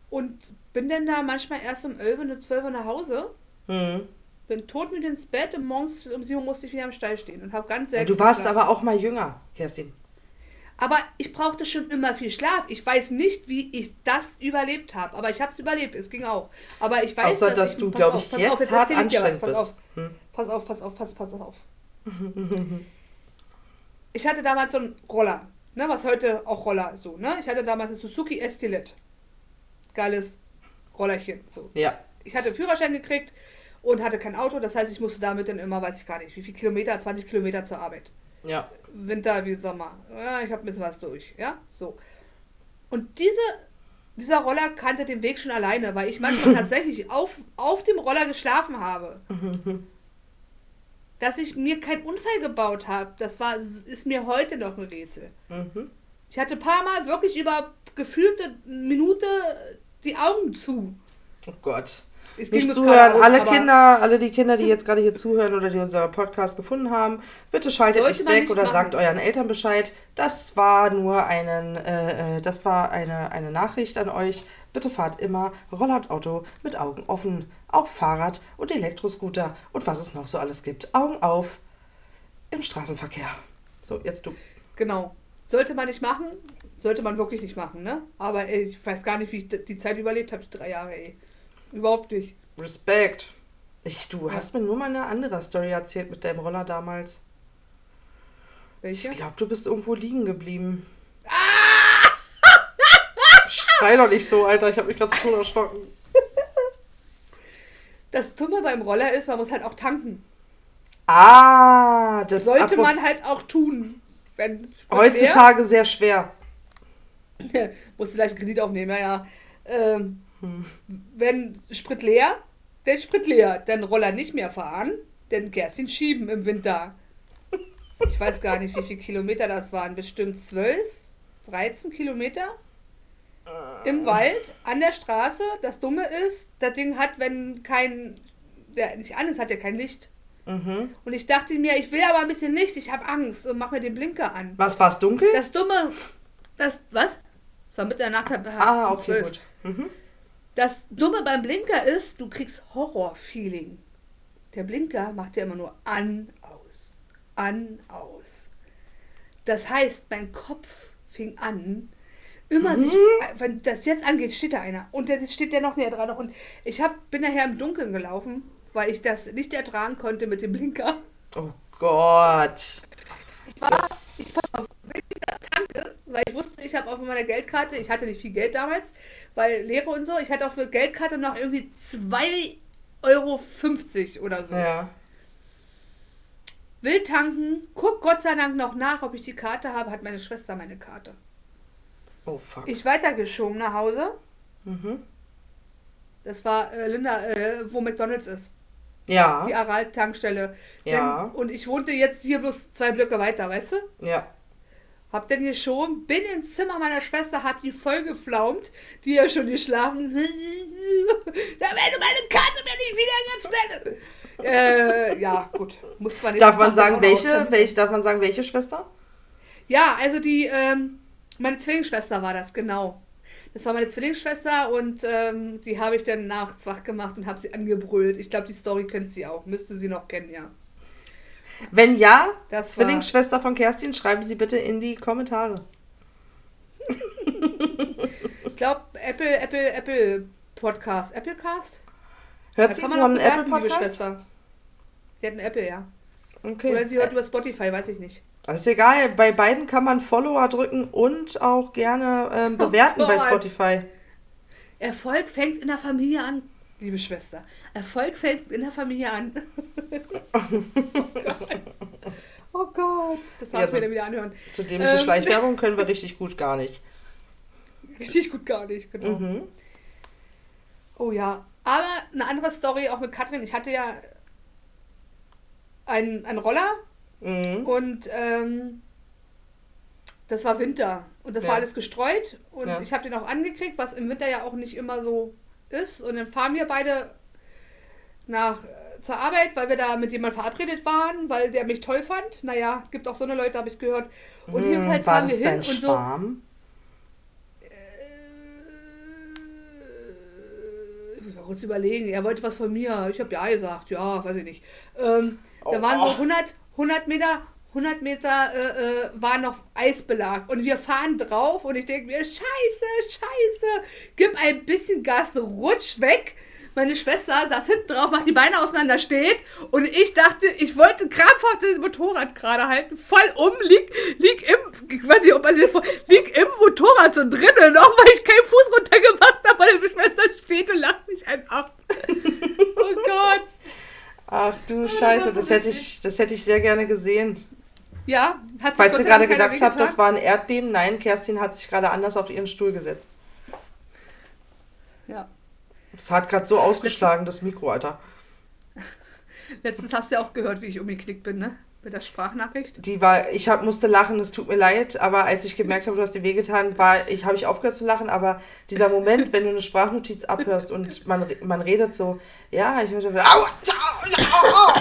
S2: Und bin dann da manchmal erst um 11 und um 12 Uhr nach Hause.
S1: Hm.
S2: Bin totmüde ins Bett und morgens um 7 Uhr musste ich wieder am Stall stehen und habe ganz selten.
S1: du warst
S2: geschlafen.
S1: aber auch mal jünger, Kerstin.
S2: Aber ich brauchte schon immer viel Schlaf. Ich weiß nicht, wie ich das überlebt habe. Aber ich habe es überlebt. Es ging auch. Aber ich weiß,
S1: Außer, dass
S2: ich,
S1: du, glaube ich, jetzt
S2: auf, jetzt
S1: hart
S2: dir was.
S1: anstrengend
S2: Pass
S1: bist.
S2: auf,
S1: Hm.
S2: pass auf, pass auf, pass, pass auf. Ich hatte damals so einen Roller, ne, was heute auch Roller ist so, ne? Ich hatte damals eine Suzuki Estilet. Geiles Rollerchen, so.
S1: Ja.
S2: Ich hatte Führerschein gekriegt und hatte kein Auto, das heißt, ich musste damit dann immer, weiß ich gar nicht, wie viel Kilometer, 20 Kilometer zur Arbeit.
S1: Ja.
S2: Winter wie Sommer. Ja, ich habe ein bisschen was durch, ja, so. Und diese, dieser Roller kannte den Weg schon alleine, weil ich manchmal tatsächlich auf, auf dem Roller geschlafen habe. Dass ich mir keinen Unfall gebaut habe, das war, ist mir heute noch ein Rätsel.
S1: Mhm.
S2: Ich hatte ein paar Mal wirklich über gefühlte Minute die Augen zu.
S1: Oh Gott.
S2: Ging
S1: Nicht zuhören.
S2: geradeaus,
S1: Alle Kinder, alle die Kinder, die jetzt gerade hier zuhören oder die unseren Podcast gefunden haben, bitte schaltet
S2: man
S1: weg
S2: nicht
S1: oder
S2: machen.
S1: sagt euren Eltern Bescheid. Das war nur einen, äh, äh, das war eine, eine Nachricht an euch. Bitte fahrt immer Roller und Auto mit Augen offen. Auch Fahrrad und Elektroscooter und was es noch so alles gibt. Augen auf im Straßenverkehr. So, jetzt du.
S2: Genau. Sollte man nicht machen, sollte man wirklich nicht machen, ne? Aber ey, ich weiß gar nicht, wie ich die Zeit überlebt habe, die drei Jahre, ey. Überhaupt nicht.
S1: Respekt. Ich, du hast mir nur mal eine andere Story erzählt mit deinem Roller damals.
S2: Welche?
S1: Ich glaube, du bist irgendwo liegen geblieben. Schrei doch nicht so, Alter. Ich habe mich gerade zu Tode erschrocken.
S2: Das Dumme beim Roller ist, man muss halt auch tanken.
S1: Ah, das
S2: Sollte
S1: apro-
S2: man halt auch tun. Wenn
S1: heutzutage sehr schwer.
S2: musst du gleich einen Kredit aufnehmen, ja, ja. Ähm, Wenn Sprit leer, den Sprit leer. Den Roller nicht mehr fahren, den Kerstin schieben im Winter. Ich weiß gar nicht, wie viele Kilometer das waren. Bestimmt 12, 13 Kilometer. Im Wald, an der Straße. Das Dumme ist, das Ding hat, wenn kein, der nicht an ist, hat ja kein Licht.
S1: Mhm.
S2: Und ich dachte mir, ich will aber ein bisschen Licht, ich habe Angst und mach mir den Blinker an.
S1: Was, war es dunkel?
S2: Das Dumme, das, was? Das war mitten in der Nacht.
S1: ah, okay,
S2: 12.
S1: gut. Mhm.
S2: Das Dumme beim Blinker ist, du kriegst Horror-Feeling. Der Blinker macht ja immer nur an, aus, an, aus. Das heißt, mein Kopf fing an, immer sich, wenn das jetzt angeht, steht da einer. Und jetzt steht der noch näher dran. Und ich hab, bin nachher im Dunkeln gelaufen, weil ich das nicht ertragen konnte mit dem Blinker.
S1: Oh Gott. Das,
S2: Danke, weil ich wusste, ich habe auf meiner Geldkarte, ich hatte nicht viel Geld damals, weil Lehre und so, ich hatte auf der Geldkarte noch irgendwie 2,50 Euro oder so.
S1: ja.
S2: Will tanken, guck Gott sei Dank noch nach, ob ich die Karte habe, hat meine Schwester meine Karte.
S1: Oh fuck.
S2: Ich weitergeschoben nach Hause.
S1: Mhm.
S2: Das war äh, Linda, äh, wo McDonalds ist.
S1: Ja.
S2: Die Aral-Tankstelle.
S1: Ja.
S2: Und ich wohnte jetzt hier bloß zwei Blöcke weiter, weißt du?
S1: Ja.
S2: Hab dann geschoben, bin ins Zimmer meiner Schwester, hab die voll geflaumt, die ja schon geschlafen. da wenn du meine Karte mir nicht wieder gibst, dann- äh, ja, gut. Muss man nicht
S1: Darf man sagen, welche, welche, darf man sagen, welche Schwester?
S2: Ja, also die, ähm, meine Zwillingsschwester war das, genau. Das war meine Zwillingsschwester und ähm, die habe ich dann nachts wach gemacht und habe sie angebrüllt. Ich glaube, die Story kennt sie auch. Müsste sie noch kennen, ja.
S1: Wenn ja,
S2: Das war-
S1: Zwillingsschwester von Kerstin, schreiben Sie bitte in die Kommentare.
S2: Ich glaube, Apple, Apple, Apple Podcast. Applecast?
S1: Hört
S2: Da
S1: sie
S2: kann man auch
S1: Apple Podcast?
S2: Die hat einen Apple, ja.
S1: Okay.
S2: Oder sie hört über Spotify, weiß ich nicht.
S1: Das ist egal, bei beiden kann man Follower drücken und auch gerne ähm, bewerten bei
S2: Oh Gott.
S1: Spotify.
S2: Erfolg fängt in der Familie an, liebe Schwester. Erfolg fängt in der Familie an. oh Gott, das darf
S1: Ja,
S2: ich mir dann wieder anhören.
S1: So dämliche
S2: Ähm.
S1: Schleichwerbung können wir richtig gut gar nicht.
S2: Richtig gut gar nicht, genau.
S1: Mhm.
S2: Oh ja, aber eine andere Story auch mit Katrin. Ich hatte ja einen, einen Roller
S1: Mhm.
S2: und ähm, das war Winter und das
S1: Ja.
S2: war alles gestreut und
S1: Ja.
S2: ich habe den auch angekriegt, was im Winter ja auch nicht immer so ist. Und dann fahren wir beide nach äh, zur Arbeit, weil wir da mit jemandem verabredet waren, weil der mich toll fand. Naja, gibt auch so eine Leute, habe ich gehört. Und
S1: Hm,
S2: jedenfalls
S1: war
S2: fahren wir hin und so.
S1: Schwarm?
S2: Ich muss mal kurz überlegen. Er wollte was von mir. Ich habe ja gesagt. Ja, weiß ich nicht. Ähm, da
S1: Oh,
S2: waren
S1: oh.
S2: so 100, 100 Meter, 100 Meter äh, äh, war noch Eisbelag. Und wir fahren drauf und ich denke mir, scheiße, scheiße. Gib ein bisschen Gas, rutsch weg. Meine Schwester saß hinten drauf, macht die Beine auseinander, steht. Und ich dachte, ich wollte krampfhaft das Motorrad gerade halten. Voll um, lieg, lieg im, das vor, lieg im Motorrad so drinnen, noch weil ich keinen Fuß runtergemacht habe. Meine Schwester steht und lacht mich einen ab. oh Gott.
S1: Ach du Scheiße, das hätte ich, das hätte ich sehr gerne gesehen.
S2: Ja, hat sich
S1: Falls ihr gerade gedacht habt, das war ein Erdbeben, nein, Kerstin hat sich gerade anders auf ihren Stuhl gesetzt.
S2: Ja.
S1: Es hat gerade so ausgeschlagen, das Mikro, Alter.
S2: Letztens hast du ja auch gehört, wie ich umgeknickt bin, ne? Mit der Sprachnachricht.
S1: Die war, ich hab, musste lachen, es tut mir leid, aber als ich gemerkt habe, du hast dir wehgetan, ich habe ich aufgehört zu lachen, aber dieser Moment, wenn du eine Sprachnotiz abhörst und man, man redet so, ja, ich hörte, aua, au, au,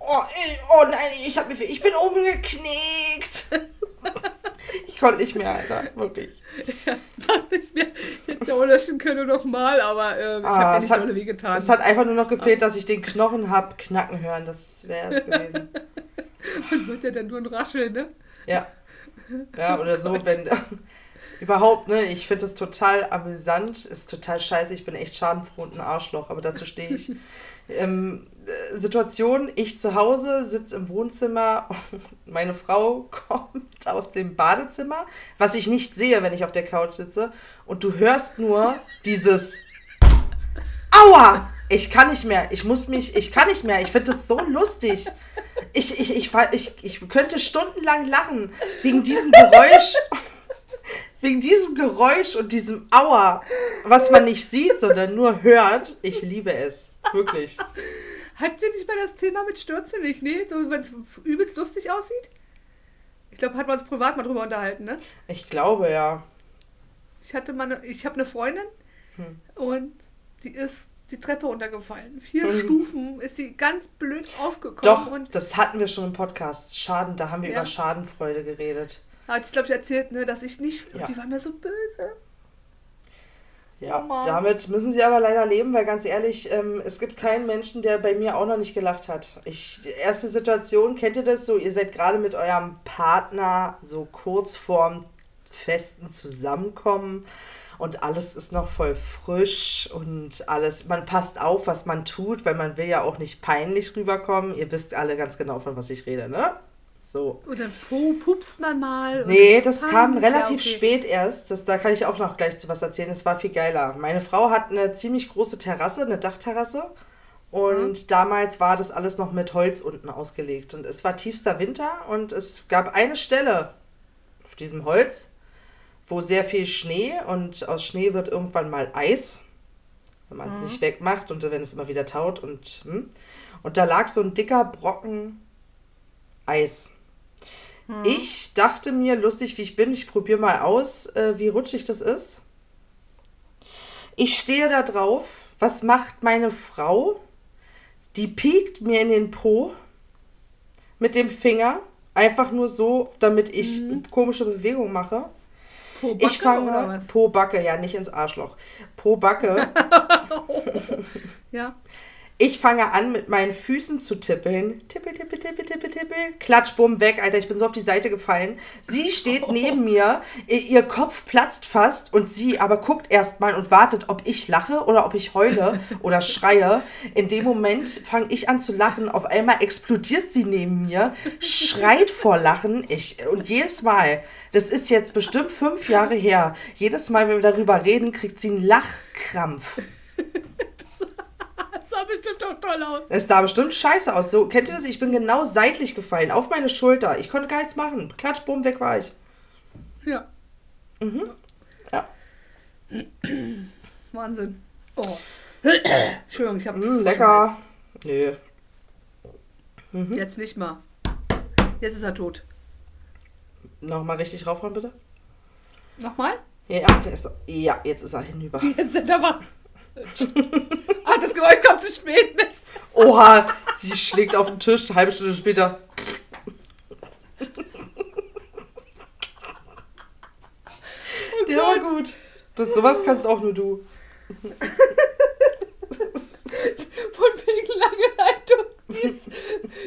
S1: au, oh, oh nein, ich, hab, ich bin umgeknickt. Ich konnte nicht mehr, Alter, wirklich.
S2: Dachte ich mir, hätte ja auch löschen können nochmal, aber äh, ich
S1: Ah,
S2: habe mir
S1: es
S2: nicht
S1: hat-
S2: dolle wehgetan.
S1: Es hat einfach nur noch gefehlt, dass ich den Knochen hab knacken hören, das wäre es gewesen.
S2: Dann wird ja dann nur ein Rascheln, ne?
S1: Ja. Ja, oder so, wenn. Überhaupt, ne? Ich finde das total amüsant. Ist total scheiße. Ich bin echt schadenfroh und ein Arschloch, aber dazu stehe ich. ähm, äh, Situation, ich zu Hause, sitze im Wohnzimmer, meine Frau kommt aus dem Badezimmer, was ich nicht sehe, wenn ich auf der Couch sitze, und du hörst nur dieses Aua! Ich kann nicht mehr, ich muss mich, ich kann nicht mehr, ich finde das so lustig. Ich, ich, ich, ich, ich könnte stundenlang lachen wegen diesem Geräusch. Wegen diesem Geräusch und diesem Aua, was man nicht sieht, sondern nur hört. Ich liebe es. Wirklich.
S2: Hatten wir nicht mal das Thema mit Stürze nicht? Nee, so, wenn es übelst lustig aussieht? Ich glaube, hatten wir uns privat mal drüber unterhalten, ne?
S1: Ich glaube, ja.
S2: Ich hatte mal eine, ich habe eine Freundin hm. und die ist die Treppe runtergefallen. Vier mhm. Stufen ist sie ganz blöd aufgekommen.
S1: Doch, das hatten wir schon im Podcast. Schaden, da haben wir ja. über Schadenfreude geredet.
S2: Hat ich glaube ich erzählt, ne, dass ich nicht. Ja. Die war mir so böse.
S1: Ja, oh damit müssen sie aber leider leben, weil ganz ehrlich, ähm, es gibt keinen Menschen, der bei mir auch noch nicht gelacht hat. Ich, erste Situation, kennt ihr das so? Ihr seid gerade mit eurem Partner so kurz vorm festen Zusammenkommen und alles ist noch voll frisch und alles, man passt auf, was man tut, weil man will ja auch nicht peinlich rüberkommen. Ihr wisst alle ganz genau, von was ich rede, ne? So.
S2: Oder pupst man mal?
S1: Nee, das kam relativ okay. spät erst. Das, da kann ich auch noch gleich zu was erzählen. Das war viel geiler. Meine Frau hat eine ziemlich große Terrasse, eine Dachterrasse. Und mhm. damals war das alles noch mit Holz unten ausgelegt. Und es war tiefster Winter und es gab eine Stelle auf diesem Holz, wo sehr viel Schnee und aus Schnee wird irgendwann mal Eis, wenn man es mhm. nicht wegmacht und wenn es immer wieder taut. Und, hm. und da lag so ein dicker Brocken Eis. Hm. Ich dachte mir, lustig wie ich bin, ich probiere mal aus, äh, wie rutschig das ist. Ich stehe da drauf. Was macht meine Frau? Die piekt mir in den Po mit dem Finger. Einfach nur so, damit ich mhm. komische Bewegungen mache. Po Backe ich fange Po Backe, ja, nicht ins Arschloch. Po Backe. ja. Ich fange an, mit meinen Füßen zu tippeln. Tippel, tippel, tippel, tippel, tippel. Klatsch, bumm, weg, Alter. Ich bin so auf die Seite gefallen. Sie steht neben mir. Ihr Kopf platzt fast und sie aber guckt erstmal und wartet, ob ich lache oder ob ich heule oder schreie. In dem Moment fange ich an zu lachen. Auf einmal explodiert sie neben mir, schreit vor Lachen. Ich, und jedes Mal, das ist jetzt bestimmt fünf Jahre her, jedes Mal, wenn wir darüber reden, kriegt sie einen Lachkrampf
S2: sah bestimmt auch toll aus.
S1: Es sah bestimmt scheiße aus. So, kennt ihr das? Ich bin genau seitlich gefallen, auf meine Schulter. Ich konnte gar nichts machen. Klatsch, bumm, weg war ich.
S2: Ja. Mhm. Ja. Wahnsinn. Oh. Entschuldigung, ich habe.
S1: Mm, lecker. Nö.
S2: Mhm. Jetzt nicht mal. Jetzt ist er tot.
S1: Nochmal richtig raufhauen, bitte.
S2: Nochmal?
S1: Ja, der ist, ja, jetzt ist er hinüber.
S2: Jetzt sind er wach. ah, das Geräusch kommt zu spät, Mist.
S1: Oha, sie schlägt auf den Tisch, eine halbe Stunde später. Oh Der war gut. Das, sowas kannst auch nur du.
S2: Von wegen lange Leitung. Die ist,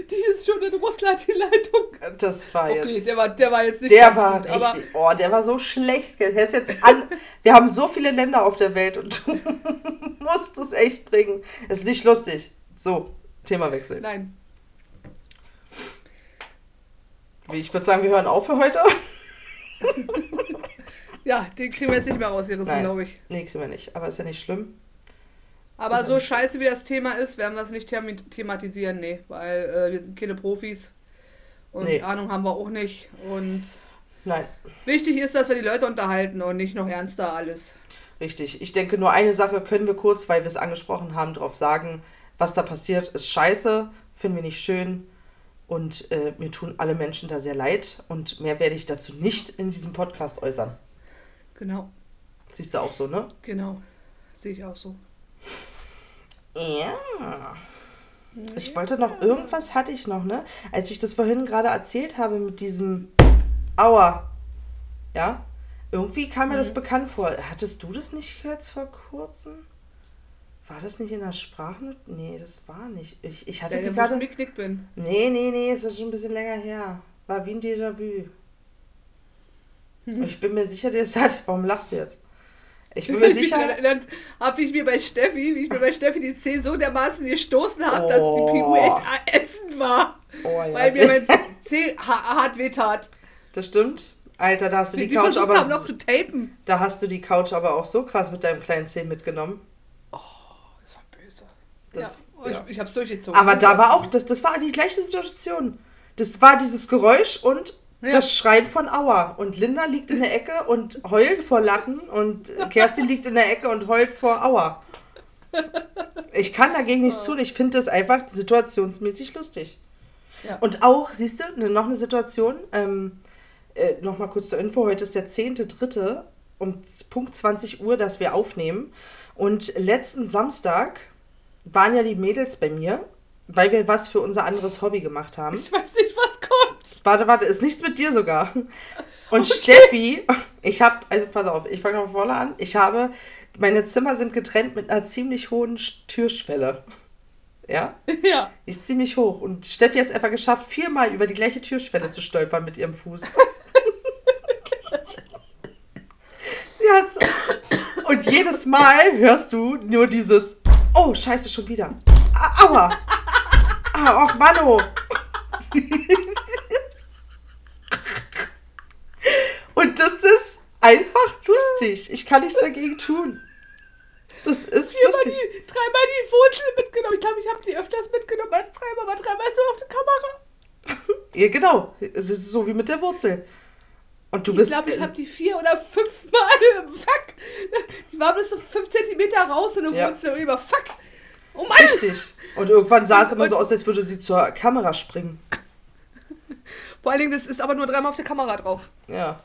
S2: die ist schon in Russland, die Leitung.
S1: Das war
S2: okay,
S1: jetzt.
S2: Der war, der war jetzt nicht
S1: Der war gut, richtig. oh, der war so schlecht. Der ist jetzt an, wir haben so viele Länder auf der Welt und du musst es echt bringen. Ist nicht lustig. So, Themawechsel.
S2: Nein.
S1: Ich würde sagen, wir hören auf für heute.
S2: ja, den kriegen wir jetzt nicht mehr rausgerissen, glaube ich.
S1: Nee, kriegen wir nicht. Aber ist ja nicht schlimm.
S2: Aber so scheiße wie das Thema ist, werden wir es nicht thematisieren, nee, weil äh, wir sind keine Profis und nee. Ahnung haben wir auch nicht. Und
S1: Nein.
S2: wichtig ist, dass wir die Leute unterhalten und nicht noch ernster alles.
S1: Richtig. Ich denke, nur eine Sache können wir kurz, weil wir es angesprochen haben, darauf sagen, was da passiert, ist scheiße, finden wir nicht schön und äh, mir tun alle Menschen da sehr leid und mehr werde ich dazu nicht in diesem Podcast äußern.
S2: Genau.
S1: Siehst du auch so, ne?
S2: Genau. Sehe ich auch so.
S1: Ja. Ich wollte noch, irgendwas hatte ich noch, ne? Als ich das vorhin gerade erzählt habe mit diesem Aua. Ja? Irgendwie kam mir mhm. das bekannt vor. Hattest du das nicht jetzt vor kurzem? War das nicht in der Sprache? Nee, das war nicht. Ich, ich hatte ja, gerade.
S2: Ich bin.
S1: Nee, nee, nee, ist das schon ein bisschen länger her. War wie ein Déjà-vu. ich bin mir sicher, der ist hat. Warum lachst du jetzt? Ich bin mir sicher.
S2: erinnert habe, ich mir bei Steffi, wie ich mir bei Steffi die Zeh so dermaßen gestoßen habe, dass die PU
S1: Oh.
S2: echt ätzend war.
S1: Oh, ja,
S2: weil mir mein Zeh ha hart wehtat.
S1: das stimmt. Alter, da hast du die
S2: Die,
S1: Couch aber
S2: noch zu tapen.
S1: da hast du die Couch aber auch so krass mit deinem kleinen Zeh mitgenommen.
S2: Das war böse.
S1: Das,
S2: ja,
S1: ja.
S2: ich, ich hab's durchgezogen.
S1: Aber da war auch, das, das war die gleiche Situation. Das war dieses Geräusch und
S2: Ja.
S1: das Schreien von Aua. Und Linda liegt in der Ecke und heult vor Lachen und Kerstin liegt in der Ecke und heult vor Aua. Ich kann dagegen nichts tun. Ich finde das einfach situationsmäßig lustig.
S2: Ja.
S1: Und auch, siehst du, ne- noch eine Situation, ähm, äh, nochmal kurz zur Info, heute ist der 10.3. um Punkt 20 Uhr, dass wir aufnehmen. Und letzten Samstag waren ja die Mädels bei mir, weil wir was für unser anderes Hobby gemacht haben.
S2: ich weiß nicht, was kommt.
S1: Warte, warte, ist nichts mit dir sogar. Und Steffi, ich habe, also pass auf, ich fange noch von vorne an. Ich habe, meine Zimmer sind getrennt mit einer ziemlich hohen Sch- Türschwelle. Ja,
S2: Ja.
S1: die ist ziemlich hoch. Und Steffi hat es einfach geschafft, viermal über die gleiche Türschwelle zu stolpern mit ihrem Fuß. Sie hat's- Und jedes Mal hörst du nur dieses, oh, scheiße, schon wieder. Aua. Ah, och, Mano. Und das ist einfach lustig. Ich kann nichts dagegen tun. Das ist
S2: Viermal
S1: lustig.
S2: die, dreimal die Wurzel mitgenommen. Ich glaube, ich habe die öfters mitgenommen als dreimal, aber dreimal ist nur auf der Kamera.
S1: Ja, genau. Es ist so wie mit der Wurzel. Und du
S2: Ich
S1: bist.
S2: glaube, ich habe die vier oder fünfmal. Fuck! Die war bis so fünf Zentimeter raus in der
S1: Ja.
S2: Wurzel und über Fuck! Oh Mann!
S1: Richtig. Und irgendwann sah es immer so aus, als würde sie zur Kamera springen.
S2: Vor allen Dingen, das ist aber nur dreimal auf der Kamera drauf.
S1: Ja.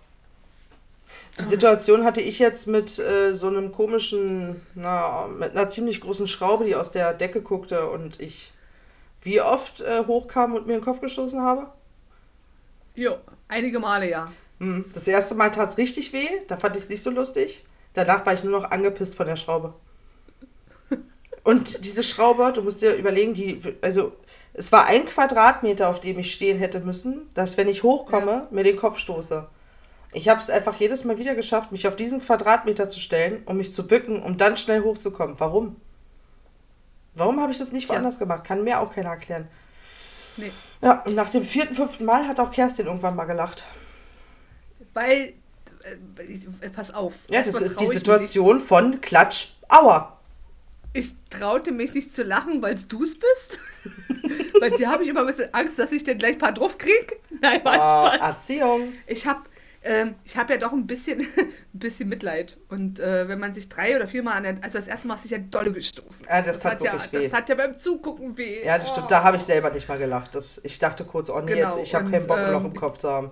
S1: Die Situation hatte ich jetzt mit äh, so einem komischen, na, mit einer ziemlich großen Schraube, die aus der Decke guckte und ich wie oft äh, hochkam und mir den Kopf gestoßen habe.
S2: Jo, einige Male ja.
S1: Hm. Das erste Mal tat es richtig weh, da fand ich es nicht so lustig. Danach war ich nur noch angepisst von der Schraube. Und diese Schraube, du musst dir überlegen, die, also es war ein Quadratmeter, auf dem ich stehen hätte müssen, dass wenn ich hochkomme, mir den Kopf stoße. Ich habe es einfach jedes Mal wieder geschafft, mich auf diesen Quadratmeter zu stellen, um mich zu bücken, um dann schnell hochzukommen. Warum? Warum habe ich das nicht
S2: Tja.
S1: woanders gemacht? Kann mir auch keiner erklären.
S2: Nee.
S1: Ja, und nach dem vierten, fünften Mal hat auch Kerstin irgendwann mal gelacht.
S2: Weil, äh, pass auf.
S1: Ja, das ist die Situation von Klatsch, Aua.
S2: Ich traute mich nicht zu lachen, weil du es bist. weil hier habe ich immer ein bisschen Angst, dass ich dann gleich ein paar drauf krieg. Nein, war
S1: Ah,
S2: Spaß.
S1: Erziehung.
S2: Ich habe ähm, ich hab ja doch ein bisschen, ein bisschen Mitleid. Und äh, wenn man sich drei oder viermal an der, also das erste Mal hast du dich ja dolle gestoßen.
S1: Ja, das tat
S2: hat ja,
S1: wirklich weh.
S2: Das hat ja beim Zugucken weh.
S1: Ja, das stimmt.
S2: Oh.
S1: Da habe ich selber nicht mal gelacht. Das, ich dachte kurz, oh nee,
S2: Genau,
S1: jetzt, ich habe keinen Bock, ein Loch
S2: ähm,
S1: im Kopf zu haben.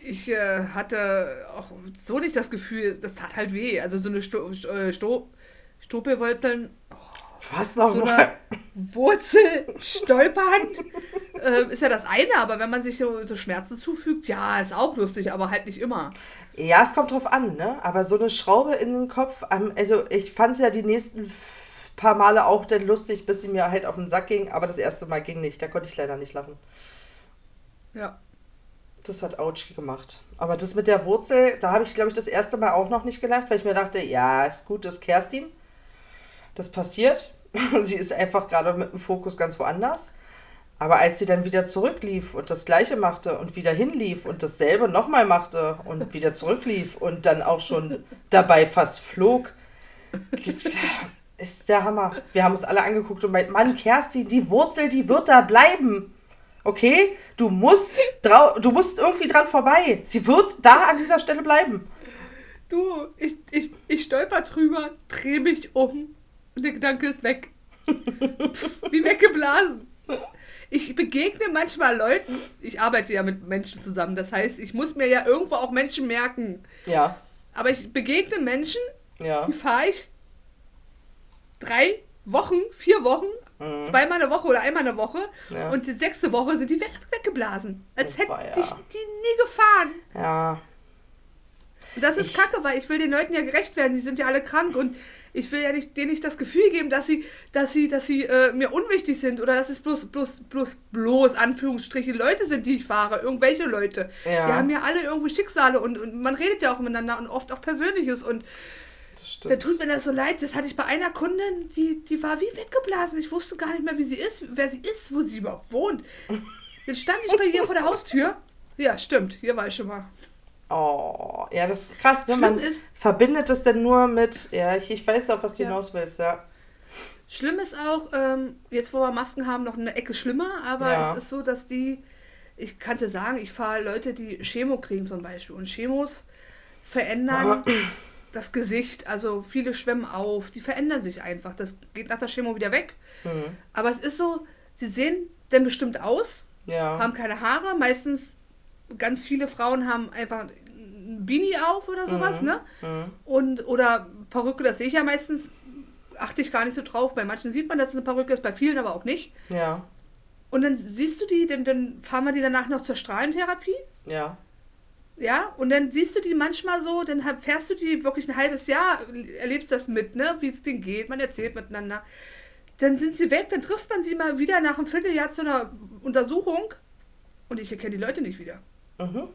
S2: Ich äh, hatte auch so nicht das Gefühl, das tat halt weh. Also so eine Sto Sto Stopelwurzeln,
S1: Was
S2: so
S1: nochmal?
S2: eine Wurzel stolpern äh, ist ja das eine, aber wenn man sich so, so Schmerzen zufügt, ja, ist auch lustig, aber halt nicht immer.
S1: Ja, es kommt drauf an, ne? Aber so eine Schraube in den Kopf, also ich fand es ja die nächsten paar Male auch dann lustig, bis sie mir halt auf den Sack ging, aber das erste Mal ging nicht. Da konnte ich leider nicht lachen.
S2: Ja.
S1: Das hat Autsch gemacht. Aber das mit der Wurzel, da habe ich, glaube ich, das erste Mal auch noch nicht gelacht, weil ich mir dachte, ja, ist gut, das ist Kerstin. Das passiert. sie ist einfach gerade mit dem Fokus ganz woanders. Aber als sie dann wieder zurücklief und das Gleiche machte und wieder hinlief und dasselbe nochmal machte und wieder zurücklief und dann auch schon dabei fast flog, ist der Hammer. Wir haben uns alle angeguckt und meint, Mann, Kerstin, die Wurzel, die wird da bleiben. Okay? Du musst, du musst irgendwie dran vorbei. Sie wird da an dieser Stelle bleiben.
S2: Du, ich, ich, ich stolper drüber, drehe mich um und der Gedanke ist weg. Wie weggeblasen. Ich begegne manchmal Leuten, ich arbeite ja mit Menschen zusammen, das heißt, ich muss mir ja irgendwo auch Menschen merken.
S1: Ja,
S2: Aber ich begegne Menschen,
S1: ja.
S2: die fahre ich drei Wochen, vier Wochen, zweimal eine Woche oder einmal eine Woche
S1: Mhm. Ja.
S2: und die sechste Woche sind die weg, weggeblasen. Als
S1: Oh,
S2: hätte
S1: weia.
S2: ich die nie gefahren.
S1: Ja.
S2: Und das ist
S1: Ich-
S2: kacke, weil ich will den Leuten ja gerecht werden. Die sind ja alle krank und ich will ja nicht, denen nicht das Gefühl geben, dass sie, dass sie, dass sie äh, mir unwichtig sind oder dass es bloß, bloß, bloß, bloß, Anführungsstriche, Leute sind, die ich fahre. Irgendwelche Leute.
S1: Ja.
S2: Die haben ja alle irgendwie Schicksale und, und man redet ja auch miteinander und oft auch Persönliches und da tut mir das so leid. Das hatte ich bei einer Kundin, die, die war wie weggeblasen. Ich wusste gar nicht mehr, wie sie ist, wer sie ist, wo sie überhaupt wohnt. Jetzt stand ich bei ihr vor der Haustür. Ja, stimmt, hier war ich schon mal.
S1: Oh, ja, das ist krass. Ne?
S2: Schlimm
S1: Man
S2: ist-
S1: verbindet es denn nur mit, ja, ich, ich weiß auch, was du
S2: Ja.
S1: hinaus willst, ja.
S2: Schlimm ist auch, ähm, jetzt wo wir Masken haben, noch eine Ecke schlimmer, aber
S1: Ja.
S2: es ist so, dass die, ich kann es dir sagen, ich fahre Leute, die Chemo kriegen zum Beispiel. Und Chemos verändern das Gesicht, also viele schwemmen auf, die verändern sich einfach. Das geht nach der Chemo wieder weg.
S1: Mhm.
S2: Aber es ist so, sie sehen dann bestimmt aus,
S1: Ja.
S2: haben keine Haare. Meistens, ganz viele Frauen haben einfach ein Beanie auf oder sowas, ne?
S1: Mhm.
S2: Und, oder Perücke, das sehe ich ja meistens, achte ich gar nicht so drauf. Bei manchen sieht man, dass es eine Perücke ist, bei vielen aber auch nicht.
S1: Ja.
S2: Und dann siehst du die, dann, dann fahren wir die danach noch zur Strahlentherapie.
S1: Ja.
S2: Ja, und dann siehst du die manchmal so, dann fährst du die wirklich ein halbes Jahr, erlebst das mit, ne, wie es denen geht, man erzählt miteinander. Dann sind sie weg, dann trifft man sie mal wieder nach einem Vierteljahr zu einer Untersuchung und ich erkenne die Leute nicht wieder.
S1: Mhm.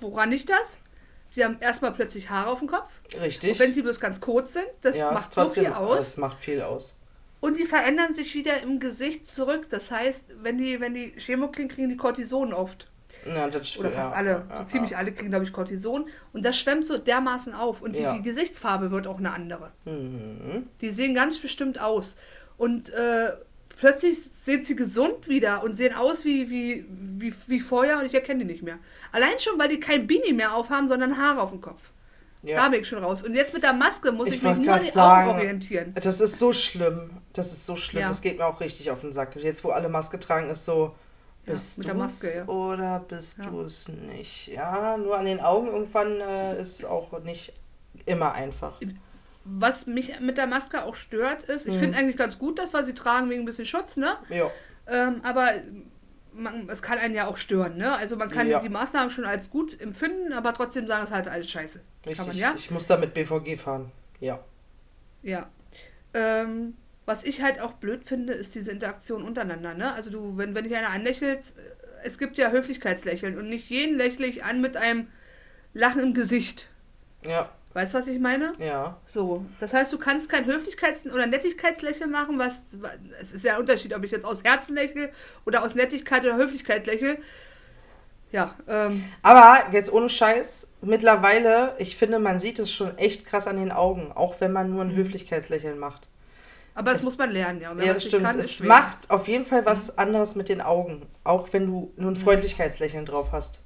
S2: Woran liegt das? Sie haben erstmal plötzlich Haare auf dem Kopf.
S1: Richtig.
S2: Und wenn sie bloß ganz kurz sind, das
S1: ja,
S2: macht
S1: ist
S2: so
S1: trotzdem,
S2: viel aus.
S1: Es macht viel aus.
S2: Und die verändern sich wieder im Gesicht zurück. Das heißt, wenn die, wenn die Chemo kriegen, kriegen die Cortison oft.
S1: Ja, das
S2: Oder fast
S1: ja,
S2: alle.
S1: ja,
S2: so ziemlich alle kriegen, glaube ich, Cortison. Und das schwemmt so dermaßen auf. Und die, die Gesichtsfarbe wird auch eine andere.
S1: Mhm.
S2: Die sehen ganz bestimmt aus. Und äh, plötzlich sind sie gesund wieder und sehen aus wie, wie, wie, wie vorher und ich erkenne die nicht mehr. Allein schon, weil die kein Beanie mehr aufhaben, sondern Haare auf dem Kopf. Da
S1: Ja.
S2: bin ich schon raus. Und jetzt mit der Maske muss ich,
S1: Ich
S2: mich nur an die
S1: sagen,
S2: Augen orientieren.
S1: das ist so schlimm. Das ist so schlimm.
S2: Ja.
S1: Das geht mir auch richtig auf den Sack. Jetzt, wo alle Maske tragen, ist so,
S2: Ja,
S1: bist
S2: mit
S1: du
S2: der Maske,
S1: es
S2: ja.
S1: oder bist
S2: Ja.
S1: du es nicht? Ja, nur an den Augen irgendwann äh, ist auch nicht immer einfach.
S2: Was mich mit der Maske auch stört, ist, ich
S1: Mhm.
S2: finde eigentlich ganz gut, dass wir sie tragen wegen ein bisschen Schutz, ne?
S1: Ja.
S2: Ähm, aber man, es kann einen ja auch stören, ne? Also man kann
S1: Ja.
S2: die Maßnahmen schon als gut empfinden, aber trotzdem sagen, es halt alles scheiße.
S1: Richtig.
S2: Man ja?
S1: Ich muss da mit BVG fahren. Ja.
S2: Ja. Ähm, was ich halt auch blöd finde, ist diese Interaktion untereinander, ne? Also du, wenn, wenn dich einer anlächelt, äh, es gibt ja Höflichkeitslächeln und nicht jeden lächle ich an mit einem Lachen im Gesicht.
S1: Ja.
S2: Weißt du, was ich meine?
S1: Ja.
S2: So, das heißt, du kannst kein Höflichkeits- oder Nettigkeitslächeln machen, was, es ist ja ein Unterschied, ob ich jetzt aus Herzen lächle oder aus Nettigkeit oder Höflichkeit lächle. Ja, ähm,
S1: Aber jetzt ohne Scheiß, mittlerweile, ich finde, man sieht es schon echt krass an den Augen, auch wenn man nur ein
S2: Mhm.
S1: Höflichkeitslächeln macht.
S2: aber das muss man lernen, ja.
S1: Ja, das stimmt.
S2: kann,
S1: es macht auf jeden Fall was anderes mit den Augen, auch wenn du nur ein Freundlichkeitslächeln drauf hast.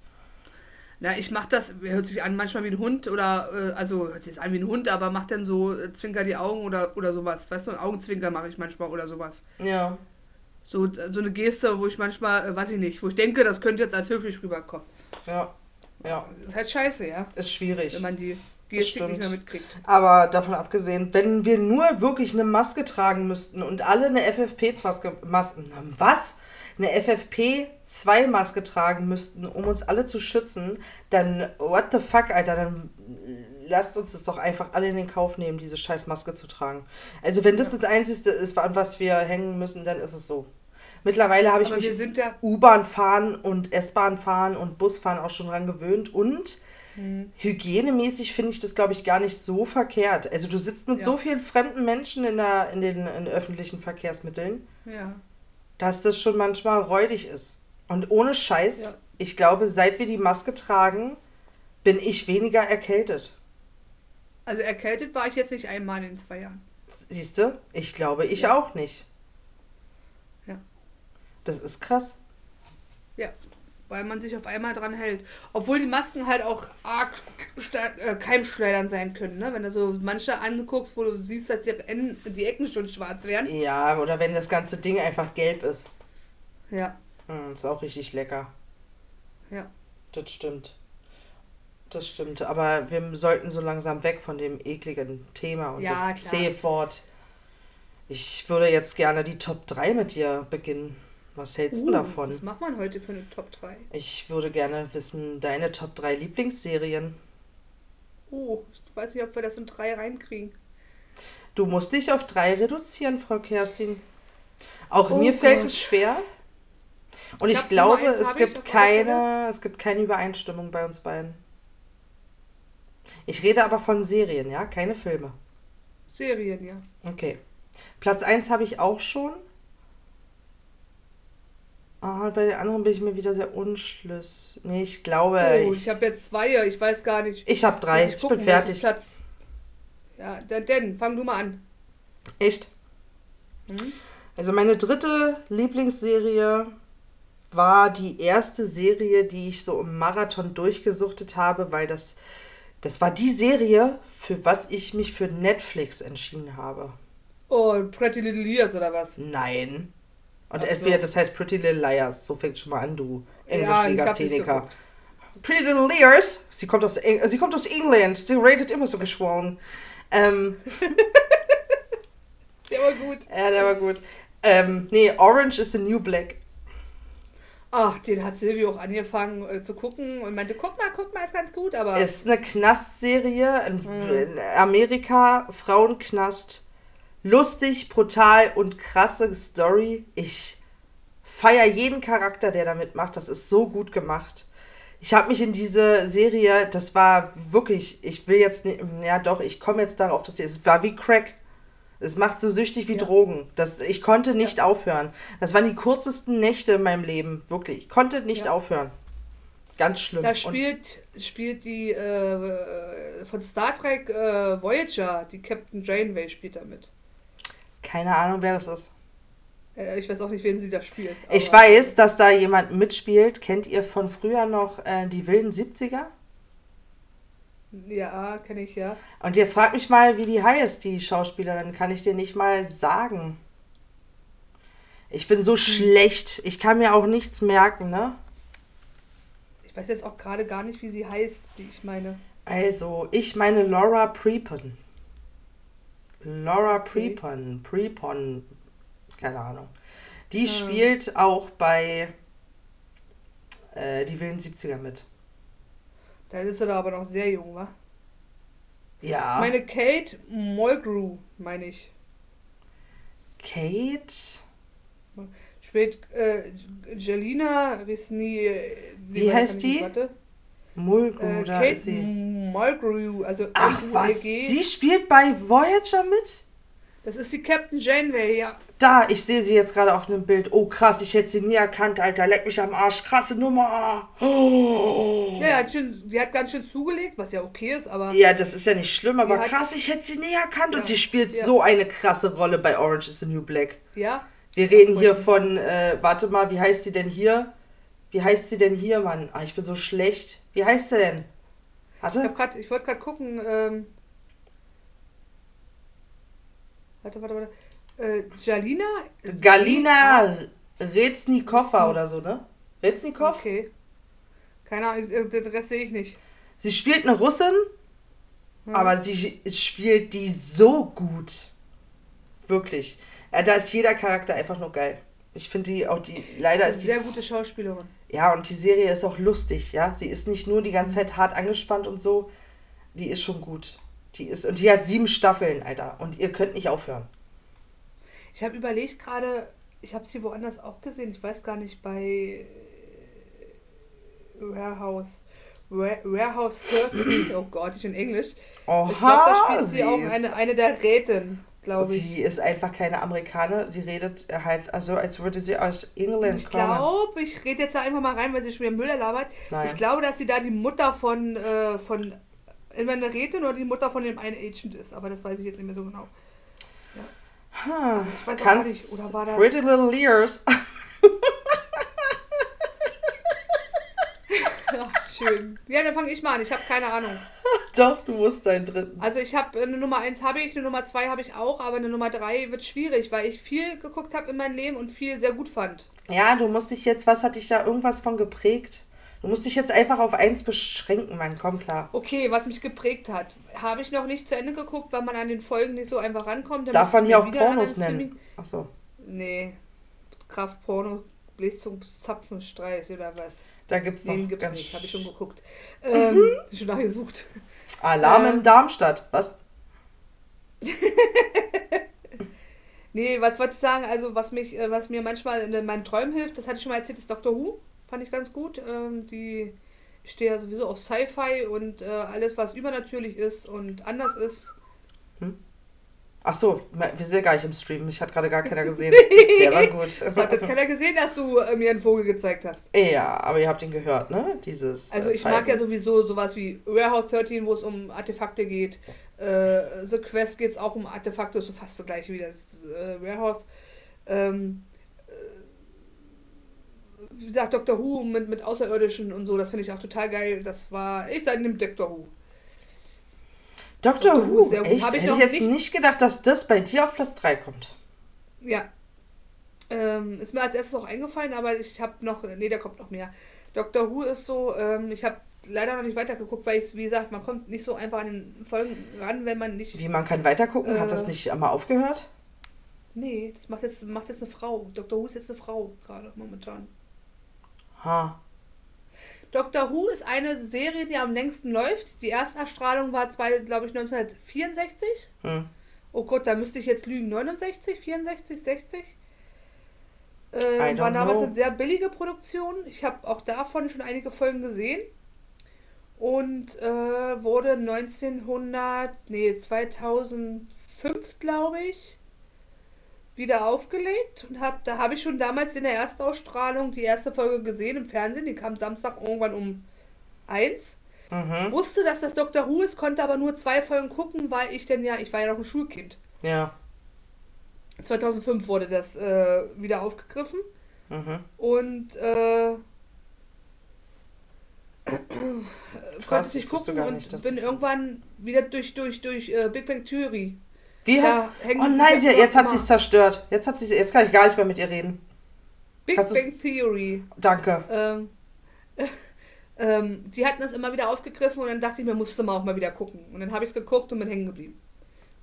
S2: Na, ich mach das, hört sich an manchmal wie ein Hund oder, äh, also hört sich jetzt an wie ein Hund, aber macht dann so, äh, zwinker die Augen oder, oder sowas. Weißt du, Augenzwinker mache ich manchmal oder sowas.
S1: Ja.
S2: So, so eine Geste, wo ich manchmal, äh, weiß ich nicht, wo ich denke, das könnte jetzt als höflich rüberkommen.
S1: Ja. Ja.
S2: Das ist halt scheiße, ja.
S1: Ist schwierig.
S2: Wenn man die Gestik
S1: stimmt.
S2: nicht mehr mitkriegt.
S1: Aber davon abgesehen, wenn wir nur wirklich eine Maske tragen müssten und alle eine FFP2-Maske, Mas- na, was? Eine FFP2-Maske tragen müssten, um uns alle zu schützen, dann what the fuck, Alter, dann lasst uns das doch einfach alle in den Kauf nehmen, diese scheiß Maske zu tragen. Also wenn das das Einzige ist, an was wir hängen müssen, dann ist es so. Mittlerweile habe ich
S2: Aber
S1: mich
S2: ja,
S1: U-Bahn fahren und S-Bahn fahren und Bus fahren auch schon dran gewöhnt und
S2: Hm.
S1: hygienemäßig finde ich das, glaube ich, gar nicht so verkehrt. Also du sitzt mit
S2: Ja.
S1: so vielen fremden Menschen in, der, in den in öffentlichen Verkehrsmitteln,
S2: ja.
S1: Dass das schon manchmal räudig ist. Und ohne Scheiß,
S2: Ja.
S1: ich glaube, seit wir die Maske tragen, bin ich weniger erkältet.
S2: Also erkältet war ich jetzt nicht einmal in zwei Jahren.
S1: Siehst du? Ich glaube, ich
S2: Ja.
S1: auch nicht.
S2: Ja.
S1: Das ist krass.
S2: Ja, weil man sich auf einmal dran hält. Obwohl die Masken halt auch arg äh, keimschleudern sein können, ne? Wenn du so manche anguckst, wo du siehst, dass die, Enden, die Ecken schon schwarz werden.
S1: Ja, oder wenn das ganze Ding einfach gelb ist.
S2: Ja,
S1: Hm, ist auch richtig lecker.
S2: ja.
S1: Das stimmt. Das stimmt. Aber wir sollten so langsam weg von dem ekligen Thema und
S2: Ja,
S1: das C-Wort. Ich würde jetzt gerne die Top 3 mit dir beginnen. Was hältst du
S2: Uh,
S1: davon?
S2: Was macht man heute für eine Top 3?
S1: Ich würde gerne wissen, deine Top 3 Lieblingsserien.
S2: Oh, ich weiß nicht, ob wir das in drei reinkriegen.
S1: Du musst dich auf drei reduzieren, Frau Kerstin. Auch
S2: Oh
S1: mir fällt
S2: Gott.
S1: es schwer. Und
S2: Ich
S1: ich,
S2: glaub,
S1: glaube, es gibt keine, es gibt keine Übereinstimmung bei uns beiden. Ich rede aber von Serien, ja, keine Filme.
S2: Serien, ja.
S1: Okay. Platz 1 habe ich auch schon. Und bei den anderen bin ich mir wieder sehr unschlüssig. Nee, ich glaube,
S2: Oh,
S1: ich,
S2: ich habe jetzt zwei, ich weiß gar nicht.
S1: ich habe drei. Ich
S2: gucken,
S1: bin fertig.
S2: Platz. Ja, denn, fang du mal an.
S1: Echt?
S2: Hm?
S1: Also meine dritte Lieblingsserie war die erste Serie, die ich so im Marathon durchgesuchtet habe, weil das, das war die Serie, für was ich mich für Netflix entschieden habe.
S2: Oh, Pretty Little Liars oder was?
S1: Nein. Und
S2: so.
S1: entweder das heißt Pretty Little Liars, so fängt schon mal an, du
S2: Ja,
S1: Englisch-Legastheniker.
S2: geguckt.
S1: Pretty Little Liars, sie kommt aus, Eng sie kommt aus England, sie redet immer so geschwollen. Ähm,
S2: Der war gut.
S1: ja, der war gut. Ähm, nee, Orange is the New Black.
S2: Ach, den hat Silvio auch angefangen äh, zu gucken und meinte, guck mal, guck mal, ist ganz gut, aber.
S1: Ist eine Knastserie in, in Amerika, Frauenknast. Lustig, brutal und krasse Story. Ich feiere jeden Charakter, der da mitmacht. Das ist so gut gemacht. Ich habe mich in diese Serie, das war wirklich, ich will jetzt nicht, ja doch, ich komme jetzt darauf, dass es war wie Crack. Es macht so süchtig wie
S2: Ja.
S1: Drogen. Das, ich konnte nicht aufhören. Das waren die kurzesten Nächte in meinem Leben, wirklich. Ich konnte nicht
S2: Ja.
S1: aufhören. Ganz schlimm.
S2: da
S1: Und-
S2: spielt, spielt die äh, von Star Trek äh, Voyager, die Captain Janeway spielt da mit.
S1: Keine Ahnung, wer das ist.
S2: Äh, ich weiß auch nicht, wen sie da spielt.
S1: Ich weiß, dass da jemand mitspielt. Kennt ihr von früher noch äh, die wilden 70er?
S2: Ja, kenne ich ja.
S1: Und jetzt frag mich mal, wie die heißt, die Schauspielerin. Kann ich dir nicht mal sagen. Ich bin
S2: Hm.
S1: so schlecht. Ich kann mir auch nichts merken, ne?
S2: Ich weiß jetzt auch gerade gar nicht, wie sie heißt, die ich meine.
S1: Also, ich meine Laura Prepon. Laura
S2: Okay.
S1: Prepon. Prepon. Keine Ahnung. Die
S2: Hm.
S1: spielt auch bei äh, die wilden 70er mit.
S2: Da ist sie da aber noch sehr jung, wa?
S1: Ja.
S2: Meine Kate Mulgrew, meine ich.
S1: Kate.
S2: Spielt äh, Jelina, wissen nie.
S1: Wie
S2: weit
S1: heißt die?
S2: Warte.
S1: Mulgrew,
S2: Äh,
S1: da
S2: Kate
S1: ist sie.
S2: Mulgrew, also
S1: Ach was, sie spielt bei Voyager mit?
S2: Das ist die Captain Janeway, ja.
S1: Da, ich sehe sie jetzt gerade auf einem Bild. Oh krass, ich hätte sie nie erkannt, Alter. Leck mich am Arsch. Krasse Nummer. Oh.
S2: Ja, hat schön, die hat ganz schön zugelegt, was ja okay ist, aber
S1: Ja, das ist ja nicht schlimm, aber krass, ich hätte sie nie erkannt. Und
S2: Ja,
S1: sie spielt
S2: ja.
S1: so eine krasse Rolle bei Orange is the New Black.
S2: ja.
S1: Wir reden hier von, äh, warte mal, wie heißt sie denn hier? Wie heißt sie denn hier, Mann? Ah, ich bin so schlecht. Wie heißt sie denn?
S2: Ich,
S1: Warte.
S2: grad, ich wollte gerade gucken, ähm. Warte, warte, warte. Äh, Jalina?
S1: Galina Reznikova oder so, ne? Reznikov?
S2: Okay. Keine Ahnung, äh, den Rest sehe ich nicht.
S1: Sie spielt eine Russin,
S2: Hm.
S1: aber sie spielt die so gut. Wirklich. Ja, da ist jeder Charakter einfach nur geil. Ich finde die auch die, leider ist die.
S2: Sehr gute Schauspielerin.
S1: Ja, und die Serie ist auch lustig, ja. Sie ist nicht nur die ganze Zeit hart angespannt und so. Die ist schon gut. Die ist, und die hat sieben Staffeln, Alter. Und ihr könnt nicht aufhören.
S2: Ich habe überlegt gerade, ich habe sie woanders auch gesehen. Ich weiß gar nicht, bei äh, Warehouse. Ware- Warehouse 13. Oh Gott, ich in Englisch.
S1: Oha,
S2: Ich glaube, da spielt sie,
S1: sie
S2: auch eine, eine der Räten, glaube ich.
S1: Sie ist einfach keine Amerikaner. Sie redet halt, also als würde sie aus England
S2: ich
S1: kommen.
S2: glaube, ich rede jetzt da einfach mal rein, weil sie schon wieder Müll labert.
S1: Nein.
S2: Ich glaube, dass sie da die Mutter von, äh, von entweder eine Rätin oder die Mutter von dem einen Agent ist. Aber das weiß ich jetzt nicht mehr so genau.
S1: Hm,
S2: ich weiß auch
S1: kannst
S2: gar nicht, oder war das-
S1: Pretty Little Ears.
S2: Ach, schön. Ja, dann fange ich mal an. Ich habe keine Ahnung.
S1: Doch, du musst deinen dritten.
S2: Also ich habe eine Nummer 1 habe ich, eine Nummer 2 habe ich auch, aber eine Nummer 3 wird schwierig, weil ich viel geguckt habe in meinem Leben und viel sehr gut fand.
S1: Ja, du musst dich jetzt, was hat dich da irgendwas von geprägt? Du musst dich jetzt einfach auf eins beschränken, Mann, komm klar.
S2: Okay, was mich geprägt hat, habe ich noch nicht zu Ende geguckt, weil man an den Folgen nicht so einfach rankommt. Dann
S1: Darf man hier auch Pornos nennen? Achso.
S2: Nee, Kraftporno, bläst zum Zapfenstreich oder was?
S1: Da gibt's
S2: Den
S1: noch
S2: gibt's
S1: ganz
S2: nicht, habe ich schon geguckt. Ähm, schon nachgesucht.
S1: Alarm
S2: Ähm.
S1: im Darmstadt. Was?
S2: Nee, was wollte ich sagen? Also, was mich, äh, was mir manchmal in meinen Träumen hilft, das hatte ich schon mal erzählt, ist Doctor Who. Fand ich ganz gut. Ähm, die, ich stehe ja sowieso auf Sci-Fi und äh, alles, was übernatürlich ist und anders ist.
S1: Ach so, wir sind ja gar nicht im Stream. Ich hat gerade gar keiner gesehen. Der war gut.
S2: Das hat jetzt keiner gesehen, dass du äh, mir einen Vogel gezeigt hast.
S1: Ja, aber ihr habt ihn gehört, ne? Dieses.
S2: Also
S1: äh,
S2: ich mag ja sowieso sowas wie Warehouse 13, wo es um Artefakte geht. Äh, The Quest geht es auch um Artefakte, ist so fast das gleiche wie das äh, Warehouse. Ähm, äh, wie gesagt, Doctor Who mit, mit Außerirdischen und so, das finde ich auch total geil. Das war, ich sage, nimm Doctor Who.
S1: Dr.
S2: Dr. Who
S1: Who,
S2: sehr
S1: echt?
S2: Hab ich
S1: Hätte ich jetzt
S2: nicht-
S1: nicht gedacht, dass das bei dir auf Platz 3 kommt.
S2: Ja. Ähm, ist mir als erstes auch eingefallen, aber ich habe noch, nee, da kommt noch mehr. Doctor Who ist so, ähm, ich habe leider noch nicht weitergeguckt, weil ich, wie gesagt, man kommt nicht so einfach an den Folgen ran, wenn man nicht
S1: Wie man kann weitergucken? Hat das
S2: Äh.
S1: nicht einmal aufgehört?
S2: Nee, das macht jetzt, macht jetzt eine Frau. Dr. Who ist jetzt eine Frau gerade momentan.
S1: Ha.
S2: Dr. Who ist eine Serie, die am längsten läuft. Die Ersterstrahlung war, glaube ich, 1964.
S1: Hm.
S2: Oh Gott, da müsste ich jetzt lügen. 69, 64, 60?
S1: I
S2: Äh, war damals
S1: know.
S2: eine sehr billige Produktion. Ich habe auch davon schon einige Folgen gesehen. Und äh, wurde 1900, nee, 2005, glaube ich, wieder aufgelegt. Und hab, da habe ich schon damals in der Erstausstrahlung die erste Folge gesehen im Fernsehen. Die kam Samstag irgendwann um 1.
S1: Mhm.
S2: Wusste, dass das Dr. Who ist, konnte aber nur zwei Folgen gucken, weil ich denn ja, ich war ja noch ein Schulkind.
S1: Ja.
S2: 2005 wurde das äh, wieder aufgegriffen
S1: Mhm.
S2: und äh, konnte ich nicht gucken und
S1: nicht, dass
S2: bin irgendwann wieder durch durch durch äh, Big Bang Theory.
S1: Wie hat. Oh nein,
S2: jetzt
S1: sie, jetzt hat sie es zerstört. Jetzt, hat sie, jetzt kann ich gar nicht mehr mit ihr reden.
S2: Big
S1: Kannst
S2: Bang Theory.
S1: Danke.
S2: Ähm, ähm, die hatten das immer wieder aufgegriffen und dann dachte ich mir, musste mal auch mal wieder gucken. Und dann habe ich es geguckt und bin hängen geblieben.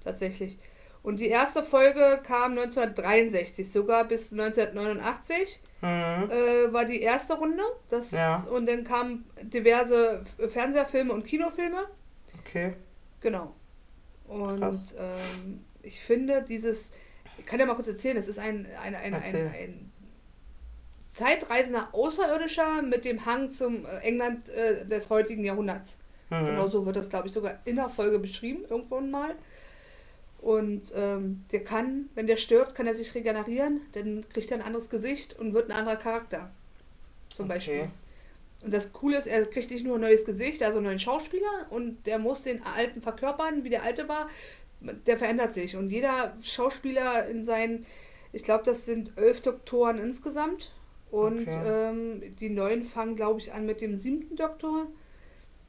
S2: Tatsächlich. Und die erste Folge kam 1963, sogar bis 1989
S1: Mhm.
S2: äh, war die erste Runde. Das,
S1: Ja.
S2: Und dann kamen diverse F- Fernsehfilme und Kinofilme.
S1: Okay.
S2: Genau. Und ähm, ich finde dieses, ich kann ja mal kurz erzählen, es ist ein, ein, ein, ein,
S1: Erzähl.
S2: ein zeitreisender Außerirdischer mit dem Hang zum äh, England äh, des heutigen Jahrhunderts.
S1: Mhm.
S2: Genau so wird das, glaube ich, sogar in der Folge beschrieben, irgendwann mal. Und ähm, der kann, wenn der stirbt, kann er sich regenerieren, dann kriegt er ein anderes Gesicht und wird ein anderer Charakter. Zum
S1: Okay.
S2: Beispiel. Und das Coole ist, er kriegt nicht nur ein neues Gesicht, also einen neuen Schauspieler und der muss den alten verkörpern, wie der alte war. Der verändert sich. Und jeder Schauspieler in seinen, ich glaube, das sind elf Doktoren insgesamt. Und
S1: Okay.
S2: ähm, die neuen fangen, glaube ich, an mit dem siebten Doktor.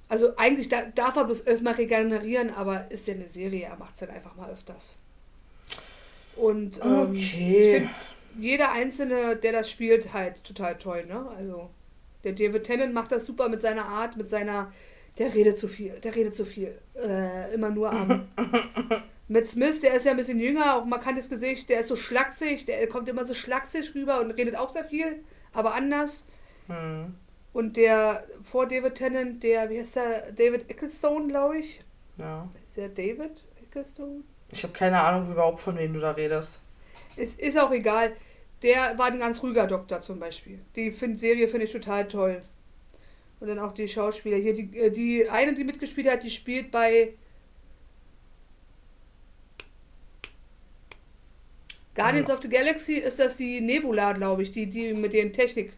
S2: Also eigentlich da, darf er bloß elfmal regenerieren, aber ist ja eine Serie, er macht es dann einfach mal öfters. Und ähm, ich
S1: Okay.
S2: finde jeder Einzelne, der das spielt, halt total toll, ne? Also der David Tennant macht das super mit seiner Art, mit seiner, der redet zu viel, der redet zu viel. Äh, immer nur am. mit Smith, der ist ja ein bisschen jünger, auch markantes Gesicht, der ist so schlaksig, der kommt immer so schlaksig rüber und redet auch sehr viel, aber anders.
S1: Mhm.
S2: Und der vor David Tennant, der, wie heißt der, David Ecclestone, glaube ich.
S1: Ja.
S2: Ist der David Ecclestone?
S1: Ich habe keine Ahnung überhaupt, von wem du da redest.
S2: Es ist auch egal. Der war ein ganz ruhiger Doktor zum Beispiel. Die find, Serie finde ich total toll. Und dann auch die Schauspieler. Hier, die, äh, die eine, die mitgespielt hat, die spielt bei Guardians of the Galaxy ist das die Nebula, glaube ich, die, die mit den Technik,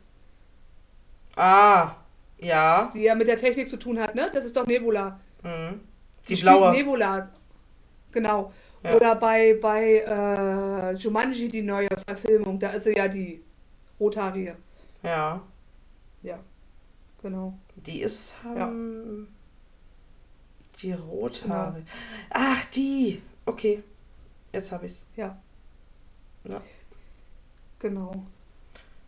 S1: Ah, ja.
S2: die ja mit der Technik zu tun hat, ne? Das ist doch Nebula.
S1: Mhm. Die
S2: spielt
S1: blaue.
S2: Nebula. Genau.
S1: Ja.
S2: Oder bei, bei äh, Jumanji, die neue Verfilmung, da ist sie ja die Rothaarige.
S1: Ja.
S2: Ja, genau.
S1: Die ist.
S2: Ja.
S1: Ähm, Die Rothaare. Ach, die. Okay. Jetzt habe ich's.
S2: Ja.
S1: Ja.
S2: Genau.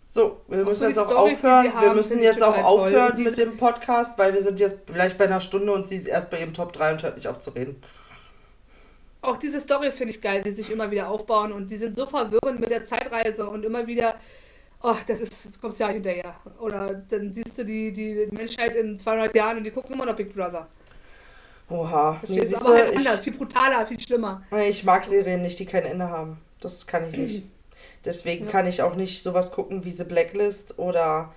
S1: So, wir müssen
S2: so
S1: jetzt auch
S2: Storys,
S1: aufhören.
S2: sie
S1: wir
S2: haben,
S1: müssen jetzt auch aufhören mit dem Podcast, weil wir sind jetzt gleich bei einer Stunde und sie ist erst bei ihrem Top 3 und hört nicht auf zu reden.
S2: Auch diese Storys finde ich geil, die sich immer wieder aufbauen und die sind so verwirrend mit der Zeitreise und immer wieder, oh, das ist, das kommst ja hinterher. Oder dann siehst du die, die Menschheit in 200 Jahren und die gucken immer noch Big Brother.
S1: Oha. Nee,
S2: Verstehst du?
S1: siehste,
S2: aber halt
S1: ich,
S2: anders, viel brutaler, viel schlimmer.
S1: ich mag Serien nicht, die kein Ende haben. Das kann ich nicht. Deswegen
S2: Ja.
S1: kann ich auch nicht sowas gucken wie The Blacklist oder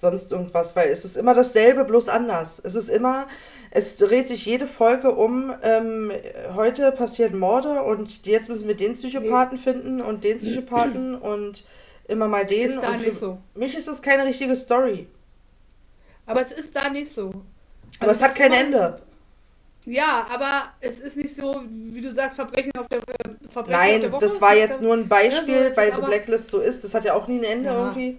S1: sonst irgendwas, weil es ist immer dasselbe, bloß anders. Es ist immer, es dreht sich jede Folge um, ähm, heute passieren Morde und jetzt müssen wir den Psychopathen finden und den Psychopathen und immer mal den.
S2: Ist da nicht so.
S1: mich ist das keine richtige Story.
S2: Aber es ist da nicht so.
S1: Aber
S2: Also
S1: es hat kein
S2: immer-
S1: Ende.
S2: Ja, aber es ist nicht so, wie du sagst, Verbrechen auf der äh, Verbrechen auf der
S1: Nein,
S2: Woche.
S1: das war jetzt nur ein Beispiel,
S2: Ja, so
S1: weil
S2: aber-
S1: Blacklist so ist. Das hat ja auch nie ein Ende
S2: Ja.
S1: irgendwie.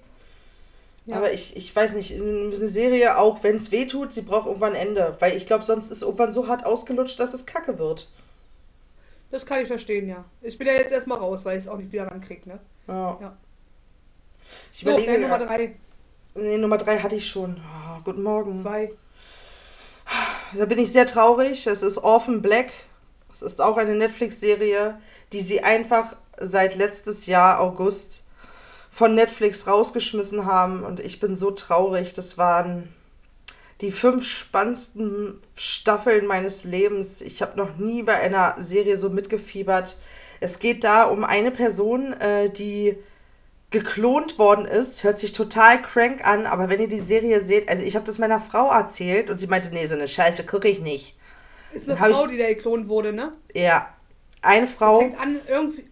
S2: Ja.
S1: Aber ich, ich weiß nicht, eine Serie, auch wenn es weh tut, sie braucht irgendwann ein Ende. Weil ich glaube, sonst ist irgendwann so hart ausgelutscht, dass es kacke wird.
S2: Das kann ich verstehen, ja. Ich bin ja jetzt erstmal raus, weil ich es auch nicht wieder rankriege, ne?
S1: Ja.
S2: Ja.
S1: Ich
S2: So,
S1: überlege,
S2: äh, Nummer drei,
S1: nee, Nummer drei hatte ich schon. Ah, guten Morgen.
S2: zwei.
S1: Da bin ich sehr traurig. Es ist Orphan Black. Es ist auch eine Netflix-Serie, die sie einfach seit letztes Jahr August von Netflix rausgeschmissen haben. Und ich bin so traurig. Das waren die fünf spannendsten Staffeln meines Lebens. Ich habe noch nie bei einer Serie so mitgefiebert. Es geht da um eine Person, äh, die geklont worden ist, hört sich total crank an, aber wenn ihr die Serie seht, also ich habe das meiner Frau erzählt und sie meinte, nee, so eine Scheiße gucke ich nicht.
S2: Ist eine
S1: Hab ich-
S2: Frau, die da geklont wurde, ne?
S1: Ja, eine
S2: Das
S1: Frau,
S2: fängt an irgendwie.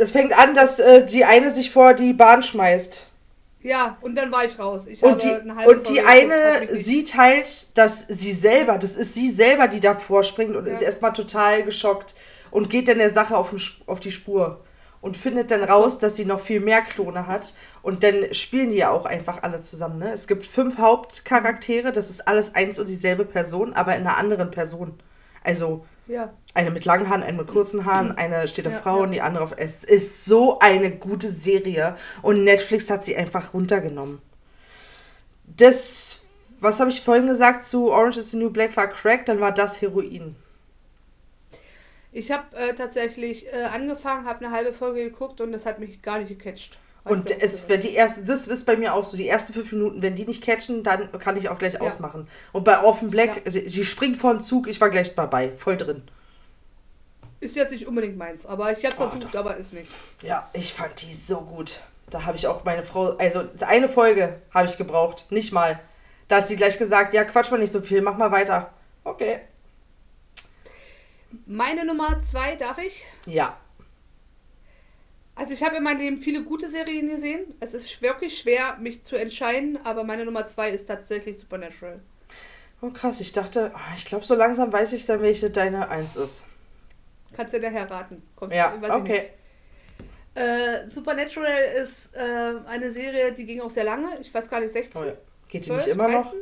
S1: Es fängt an, dass äh, die eine sich vor die Bahn schmeißt.
S2: Ja, und dann war ich raus. Ich
S1: Und die, und die eine sieht halt, dass sie selber, das ist sie selber, die davor springt und
S2: Ja.
S1: ist erstmal total geschockt und geht dann der Sache auf, den, auf die Spur und findet dann raus, dass sie noch viel mehr Klone hat. Und dann spielen die ja auch einfach alle zusammen. Ne? Es gibt fünf Hauptcharaktere, das ist alles eins und dieselbe Person, aber in einer anderen Person. Also
S2: Ja,
S1: eine mit langen Haaren, eine mit kurzen Haaren, eine steht auf
S2: Ja,
S1: Frau
S2: ja.
S1: die andere auf. Es ist so eine gute Serie und Netflix hat sie einfach runtergenommen. Das, was habe ich vorhin gesagt zu Orange is the New Black war Crack, dann war das Heroin.
S2: ich habe äh, tatsächlich äh, angefangen, habe eine halbe Folge geguckt und das hat mich gar nicht gecatcht.
S1: Und es wird die erste, das ist bei mir auch so, die ersten fünf Minuten, wenn die nicht catchen, dann kann ich auch gleich
S2: Ja.
S1: ausmachen. Und bei Offen Black,
S2: Ja.
S1: sie, sie springt vor den Zug, ich war gleich dabei, voll drin.
S2: Ist jetzt nicht unbedingt meins, aber ich habe
S1: Oh,
S2: versucht, aber ist nicht.
S1: Ja, ich fand die so gut. Da habe ich auch meine Frau, also eine Folge habe ich gebraucht, nicht mal. Da hat sie gleich gesagt, ja, quatsch mal nicht so viel, mach mal weiter. Okay.
S2: Meine Nummer zwei, darf ich?
S1: Ja.
S2: Also ich habe in meinem Leben viele gute Serien gesehen. Es ist wirklich schwer, mich zu entscheiden, aber meine Nummer zwei ist tatsächlich Supernatural.
S1: Oh krass, ich dachte, oh, ich glaube, so langsam weiß ich dann, welche deine Eins ist.
S2: Kannst du daher raten? Kommst,
S1: Ja,
S2: ich
S1: okay.
S2: nicht. Äh, Supernatural ist äh, eine Serie, die ging auch sehr lange. Ich weiß gar nicht, 16,
S1: Oh ja. Geht die
S2: 12,
S1: nicht immer noch?
S2: 13?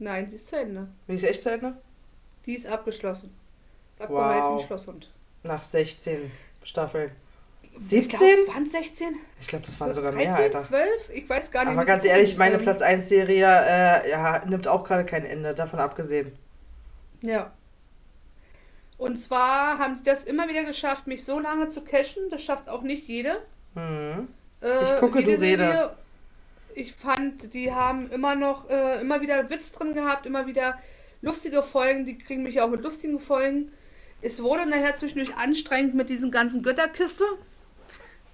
S2: Nein, die ist zu Ende.
S1: Die ist echt zu Ende?
S2: Die ist abgeschlossen. Abgehalten
S1: Wow.
S2: wie Schlosshund.
S1: Nach 16 Staffeln.
S2: Ich
S1: 17?
S2: glaub, Waren es 16?
S1: Ich glaube, das waren sogar
S2: 13,
S1: mehr, Alter.
S2: 12? Ich weiß gar nicht.
S1: Aber ganz
S2: ich
S1: ehrlich, meine Platz 1 Serie äh, ja, nimmt auch gerade kein Ende, davon abgesehen.
S2: Ja. Und zwar haben die das immer wieder geschafft, mich so lange zu cashen. Das schafft auch nicht jede.
S1: Hm.
S2: Äh,
S1: Ich gucke, du rede.
S2: Ich fand, die haben immer noch, äh, immer wieder Witz drin gehabt, immer wieder lustige Folgen. Die kriegen mich auch mit lustigen Folgen. Es wurde nachher zwischendurch anstrengend mit diesen ganzen Götterkiste.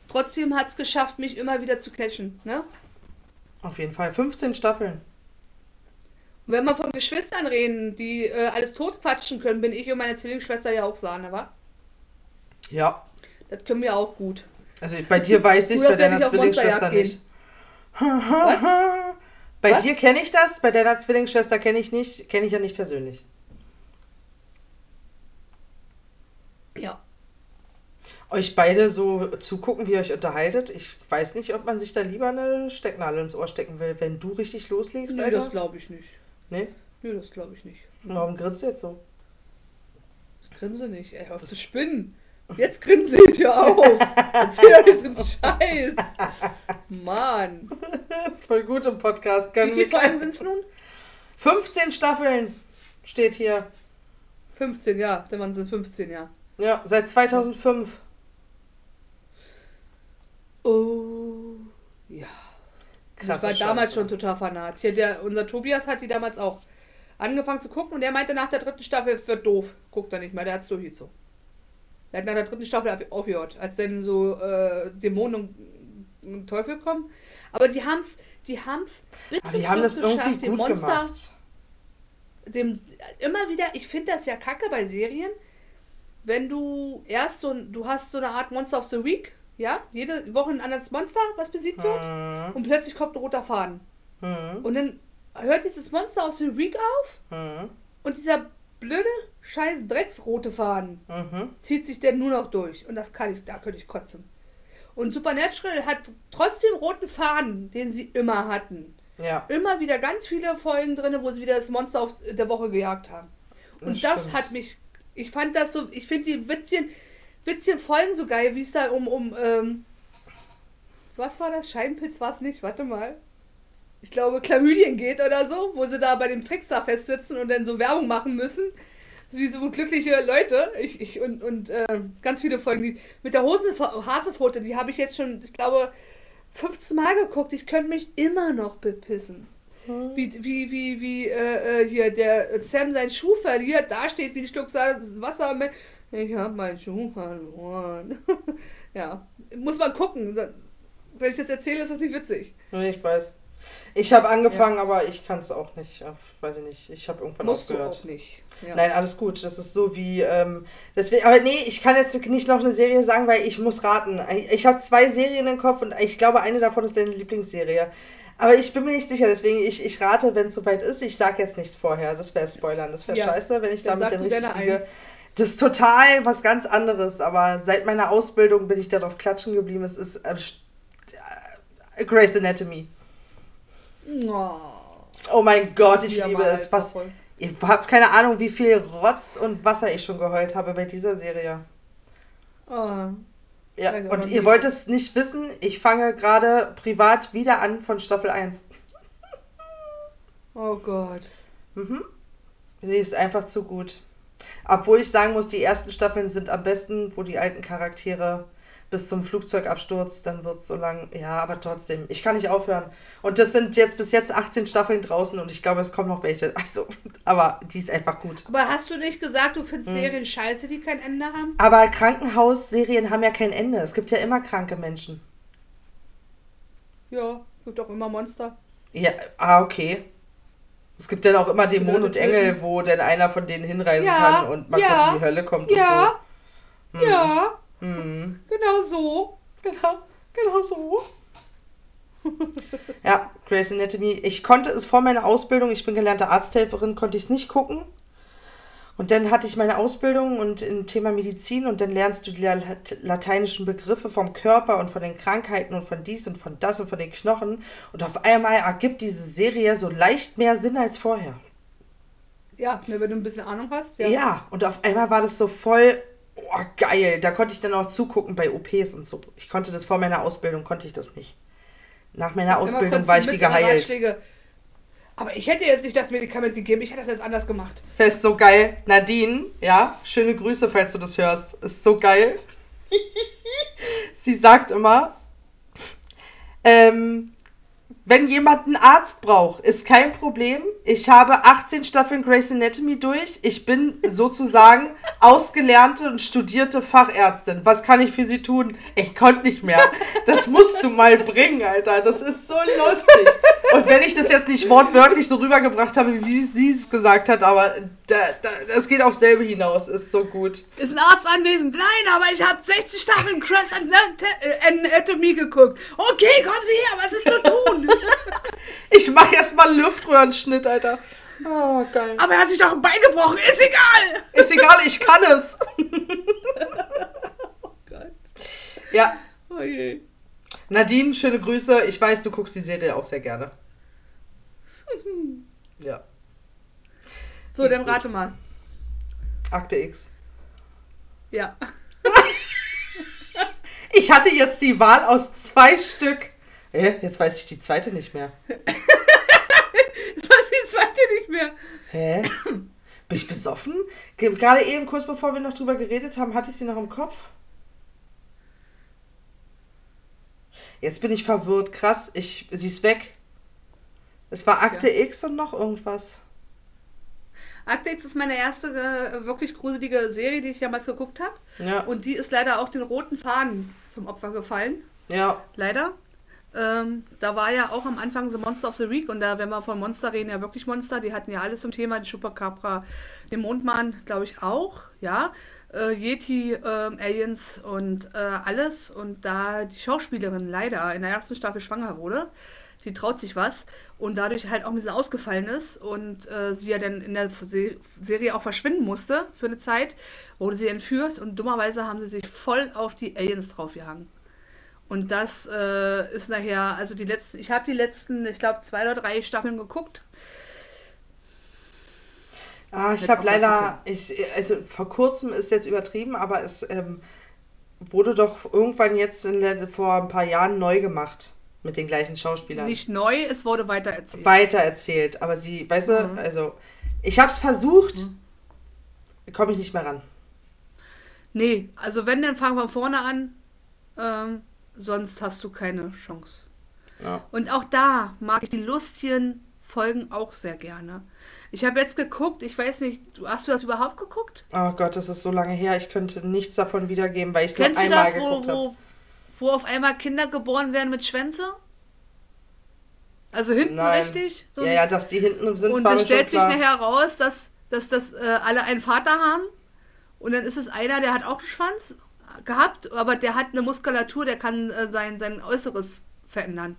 S2: Trotzdem hat es geschafft, mich immer wieder zu catchen. Ne?
S1: Auf jeden Fall. 15 Staffeln.
S2: Und wenn wir von Geschwistern reden, die äh, alles totquatschen können, bin ich und meine Zwillingsschwester ja auch Sahne, wa?
S1: Ja.
S2: Das können wir auch gut.
S1: Also bei dir weiß ich
S2: Nur,
S1: bei deiner Zwillingsschwester nicht. bei
S2: Was?
S1: dir kenne ich das, bei deiner Zwillingsschwester kenne ich nicht, kenne ich ja nicht persönlich.
S2: Ja.
S1: Euch beide so zugucken, wie ihr euch unterhaltet. Ich weiß nicht, ob man sich da lieber eine Stecknadel ins Ohr stecken will, wenn du richtig loslegst,
S2: Nee, das
S1: Alter.
S2: glaube ich nicht.
S1: Nee?
S2: Nee, das glaube ich nicht.
S1: Warum grinst du jetzt so?
S2: Ich grinse nicht. Ey, auf zu spinnen. Jetzt grinse ich ja auch. Erzähl doch diesen Scheiß. Mann.
S1: Das ist voll gut im Podcast.
S2: Wie viele Folgen sind es nun?
S1: 15 Staffeln steht hier.
S2: 15, ja. Dann waren es 15, ja.
S1: Ja, seit 2005.
S2: Oh. Ja.
S1: Krasse
S2: ich war damals
S1: Scheiße.
S2: schon total fanatisch. Ja, der, unser Tobias hat die damals auch angefangen zu gucken und der meinte nach der dritten Staffel, es wird doof. Guckt er nicht mehr, der hat's durchgezogen. Der hat nach der dritten Staffel aufgehört, als dann so äh, Dämonen und, Teufel kommen. Aber die haben's, die haben's bis
S1: Aber
S2: zum
S1: die haben
S2: Schluss
S1: das irgendwie
S2: geschafft, dem
S1: gut
S2: Monster,
S1: gemacht.
S2: dem immer wieder, ich finde das ja kacke bei Serien, wenn du erst so, du hast so eine Art Monster of the Week, ja, jede Woche ein anderes Monster, was besiegt wird,
S1: Mhm.
S2: und plötzlich kommt ein roter Faden.
S1: Mhm.
S2: Und dann hört dieses Monster aus the Week auf
S1: Mhm.
S2: und dieser blöde, scheiß Drecksrote Faden
S1: Mhm.
S2: zieht sich denn nur noch durch. Und das kann ich, da könnte ich kotzen. Und Supernatural hat trotzdem roten Faden, den sie immer hatten.
S1: Ja.
S2: Immer wieder ganz viele Folgen drin, wo sie wieder das Monster auf der Woche gejagt haben. Und
S1: Das
S2: das, hat mich. Ich fand das so. Ich finde die Witzchen, Witzchen Folgen so geil, wie es da um. um ähm, was war das? Scheibenpilz war es nicht? Warte mal. Ich glaube, Chlamydien geht oder so, wo sie da bei dem Trickstar festsitzen und dann so Werbung machen müssen. So Wie so glückliche Leute. Ich, ich, und und äh, ganz viele Folgen. Die, mit der Hose, Hasepfote, die habe ich jetzt schon, ich glaube, 15 Mal geguckt. Ich könnte mich immer noch bepissen. Wie, wie, wie, wie äh, äh, hier der Sam seinen Schuh verliert, da steht wie ein Stück Wasser mit. Ich habe meinen Schuh verloren. ja, muss man gucken. Wenn ich das erzähle, ist das nicht witzig.
S1: Nee, ich weiß. Ich habe angefangen, aber ich kann es auch nicht. Ja, weiß ich nicht. Ich habe irgendwann
S2: Musst du
S1: aufgehört.
S2: auch nicht. Ja.
S1: Nein, alles gut. Das ist so wie. Ähm, deswegen, aber nee, ich kann jetzt nicht noch eine Serie sagen, weil ich muss raten. Ich, ich habe zwei Serien im Kopf und ich glaube, eine davon ist deine Lieblingsserie. Aber ich bin mir nicht sicher, deswegen ich, ich rate, wenn es soweit ist. Ich sage jetzt nichts vorher. Das wäre Spoilern. Das wäre
S2: Ja,
S1: scheiße, wenn ich
S2: Dann
S1: damit
S2: du deine
S1: richtigen.
S2: Eins.
S1: Das ist total was ganz anderes, aber seit meiner Ausbildung bin ich darauf klatschen geblieben. Es ist äh, äh, Grey's Anatomy.
S2: Oh,
S1: Oh mein Gott, ich liebe es. Was. Ihr habt keine Ahnung, wie viel Rotz und Wasser ich schon geheult habe bei dieser Serie.
S2: Oh.
S1: Ja, und ihr wollt es nicht wissen, ich fange gerade privat wieder an von Staffel 1.
S2: oh Gott.
S1: Mhm. Sie ist einfach zu gut. Obwohl ich sagen muss, die ersten Staffeln sind am besten, wo die alten Charaktere bis zum Flugzeugabsturz, dann wird es so lang. Ja, aber trotzdem, ich kann nicht aufhören. Und das sind jetzt bis jetzt 18 Staffeln draußen und ich glaube, es kommen noch welche. Also, aber die ist einfach gut.
S2: Aber hast du nicht gesagt, du
S1: Hm.
S2: findest Serien scheiße, die kein Ende haben?
S1: Aber Krankenhausserien haben ja kein Ende. Es gibt ja immer kranke Menschen.
S2: Ja, gibt auch immer Monster.
S1: Ja, ah, okay. Es gibt dann auch immer Dämonen und Engel, wo dann einer von denen hinreisen
S2: Ja,
S1: kann und mal
S2: ja,
S1: kurz in die Hölle kommt
S2: Ja,
S1: und so. Hm.
S2: ja,
S1: Hm.
S2: genau so.
S1: Genau, genau so. ja, Grey's Anatomy. Ich konnte es vor meiner Ausbildung, ich bin gelernte Arzthelferin, konnte ich es nicht gucken. Und dann hatte ich meine Ausbildung und im Thema Medizin und dann lernst du die lat- lateinischen Begriffe vom Körper und von den Krankheiten und von dies und von das und von den Knochen. Und auf einmal ergibt diese Serie so leicht mehr Sinn als vorher.
S2: Ja, ne, wenn du ein bisschen Ahnung hast.
S1: Ja,
S2: Ja.
S1: und auf einmal war das so voll oh, geil. Da konnte ich dann auch zugucken bei OPs und so. Ich konnte das vor meiner Ausbildung, konnte ich das nicht. Nach meiner Ausbildung war ich wie geheilt.
S2: Aber ich hätte jetzt nicht das Medikament gegeben, ich hätte das jetzt anders gemacht.
S1: Fest so geil. Nadine, ja, schöne Grüße, falls du das hörst. Ist so geil. Sie sagt immer, ähm, wenn jemand einen Arzt braucht, ist kein Problem. Ich habe 18 Staffeln Grey's Anatomy durch. Ich bin sozusagen ausgelernte und studierte Fachärztin. Was kann ich für sie tun? Ich konnte nicht mehr. Das musst du mal bringen, Alter. Das ist so lustig. Und wenn ich das jetzt nicht wortwörtlich so rübergebracht habe, wie sie es gesagt hat, aber da, da, das geht aufs selbe hinaus. Ist so gut.
S2: Ist ein Arzt anwesend? Nein, aber ich habe 60 Staffeln Cross Anatomy geguckt. Okay, kommen Sie her, was ist zu tun?
S1: Ich mache erstmal Luftröhrenschnitt, Alter. Oh, geil.
S2: aber er hat sich doch ein Bein gebrochen, ist egal.
S1: Ist egal, ich kann es. Ja,
S2: Oh je.
S1: Nadine, schöne Grüße. Ich weiß, du guckst die Serie auch sehr gerne. Ja.
S2: So,
S1: Ist
S2: dann
S1: gut.
S2: rate mal.
S1: Akte X.
S2: Ja.
S1: Ich hatte jetzt die Wahl aus zwei Stück. Jetzt weiß ich die zweite nicht mehr.
S2: Zweite nicht mehr.
S1: Hä? Bin ich besoffen? Ge- Gerade eben, kurz bevor wir noch drüber geredet haben, hatte ich sie noch im Kopf. Jetzt bin ich verwirrt. Krass, ich, sie ist weg. Es war Akte X und noch irgendwas.
S2: Akte X ist meine erste äh, wirklich gruselige Serie, die ich damals geguckt habe.
S1: Ja.
S2: Und die ist leider auch den roten Faden zum Opfer gefallen.
S1: Ja.
S2: Leider. Ähm, da war ja auch am Anfang The Monster of the Week und da, wenn wir von Monster reden, ja wirklich Monster. Die hatten ja alles zum Thema, die Chupacabra, den Mondmann, glaube ich auch, ja. Äh, Yeti, ähm, Aliens und äh, alles. Und da die Schauspielerin leider in der ersten Staffel schwanger wurde, sie traut sich was und dadurch halt auch ein bisschen ausgefallen ist und äh, sie ja dann in der Se Serie auch verschwinden musste für eine Zeit, wurde sie entführt und dummerweise haben sie sich voll auf die Aliens draufgehangen. Und das äh, ist nachher, also die letzten, ich habe die letzten, ich glaube, zwei oder drei Staffeln geguckt.
S1: Ah, ich habe leider, ich, also vor kurzem ist jetzt übertrieben, aber es ähm, wurde doch irgendwann jetzt in vor ein paar Jahren neu gemacht mit den gleichen Schauspielern.
S2: Nicht neu, es wurde weitererzählt.
S1: Weitererzählt, aber sie, weißt du,
S2: Mhm.
S1: also ich habe es versucht, komme ich nicht mehr ran.
S2: Nee, also wenn, dann fangen wir vorne an. Ähm, sonst hast du keine Chance.
S1: Ja.
S2: Und auch da mag ich die lustigen Folgen auch sehr gerne. Ich habe jetzt geguckt, ich weiß nicht, hast du das überhaupt geguckt?
S1: Oh Gott, das ist so lange her, ich könnte nichts davon wiedergeben, weil ich es nur einmal
S2: das, wo,
S1: geguckt habe.
S2: wo, wo auf einmal Kinder geboren werden mit Schwänze? Also hinten
S1: Nein.
S2: richtig? So
S1: Ja, ja, dass die hinten sind,
S2: und dann stellt sich
S1: klar.
S2: nachher raus, dass, dass das äh, alle einen Vater haben. Und dann ist es einer, der hat auch einen Schwanz gehabt, aber der hat eine Muskulatur, der kann äh, sein, sein Äußeres verändern.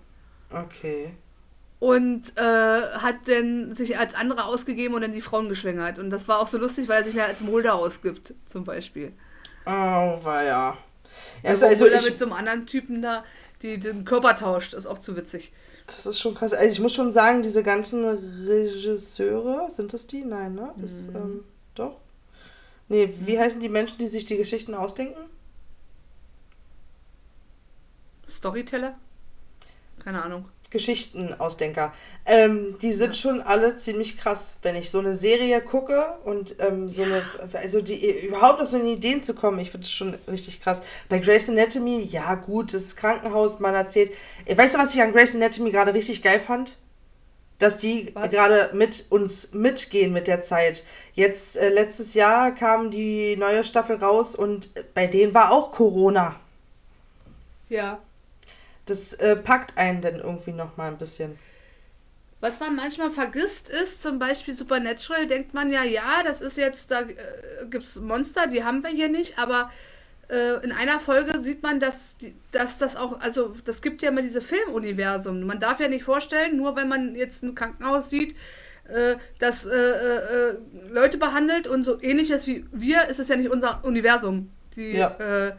S1: Okay.
S2: Und äh, hat dann sich als andere ausgegeben und dann die Frauen geschwängert. Und das war auch so lustig, weil er sich nachher als Mulder ausgibt, zum Beispiel.
S1: Oh, war ja.
S2: Ja,
S1: Also, also
S2: Mulder
S1: ich,
S2: mit so einem anderen Typen da, die den Körper tauscht, ist auch zu witzig.
S1: das ist schon krass. Also ich muss schon sagen, diese ganzen Regisseure, sind das die? Nein, ne? Das,
S2: Mhm.
S1: ähm, doch. Nee, wie heißen die Menschen, die sich die Geschichten ausdenken?
S2: Storyteller? Keine Ahnung.
S1: Geschichtenausdenker. Ähm, die sind schon alle ziemlich krass. Wenn ich so eine Serie gucke und ähm, so eine, also die überhaupt auf so eine Ideen zu kommen, ich finde es schon richtig krass. Bei Grey's Anatomy, ja gut, das Krankenhaus, man erzählt. Äh, Weißt du, was ich an Grey's Anatomy gerade richtig geil fand? Dass die gerade mit uns mitgehen mit der Zeit. Jetzt, äh, letztes Jahr kam die neue Staffel raus und bei denen war auch Corona.
S2: Ja.
S1: Das äh, packt einen dann irgendwie nochmal ein bisschen.
S2: Was man manchmal vergisst ist, zum Beispiel Supernatural, denkt man ja, ja, das ist jetzt, da äh, gibt es Monster, die haben wir hier nicht, aber äh, in einer Folge sieht man, dass, dass das auch, also das gibt ja immer diese Filmuniversum. Man darf ja nicht vorstellen, nur wenn man jetzt ein Krankenhaus sieht, äh, das äh, äh, Leute behandelt und so ähnliches wie wir, ist es ja nicht unser Universum. Die,
S1: Ja.
S2: äh,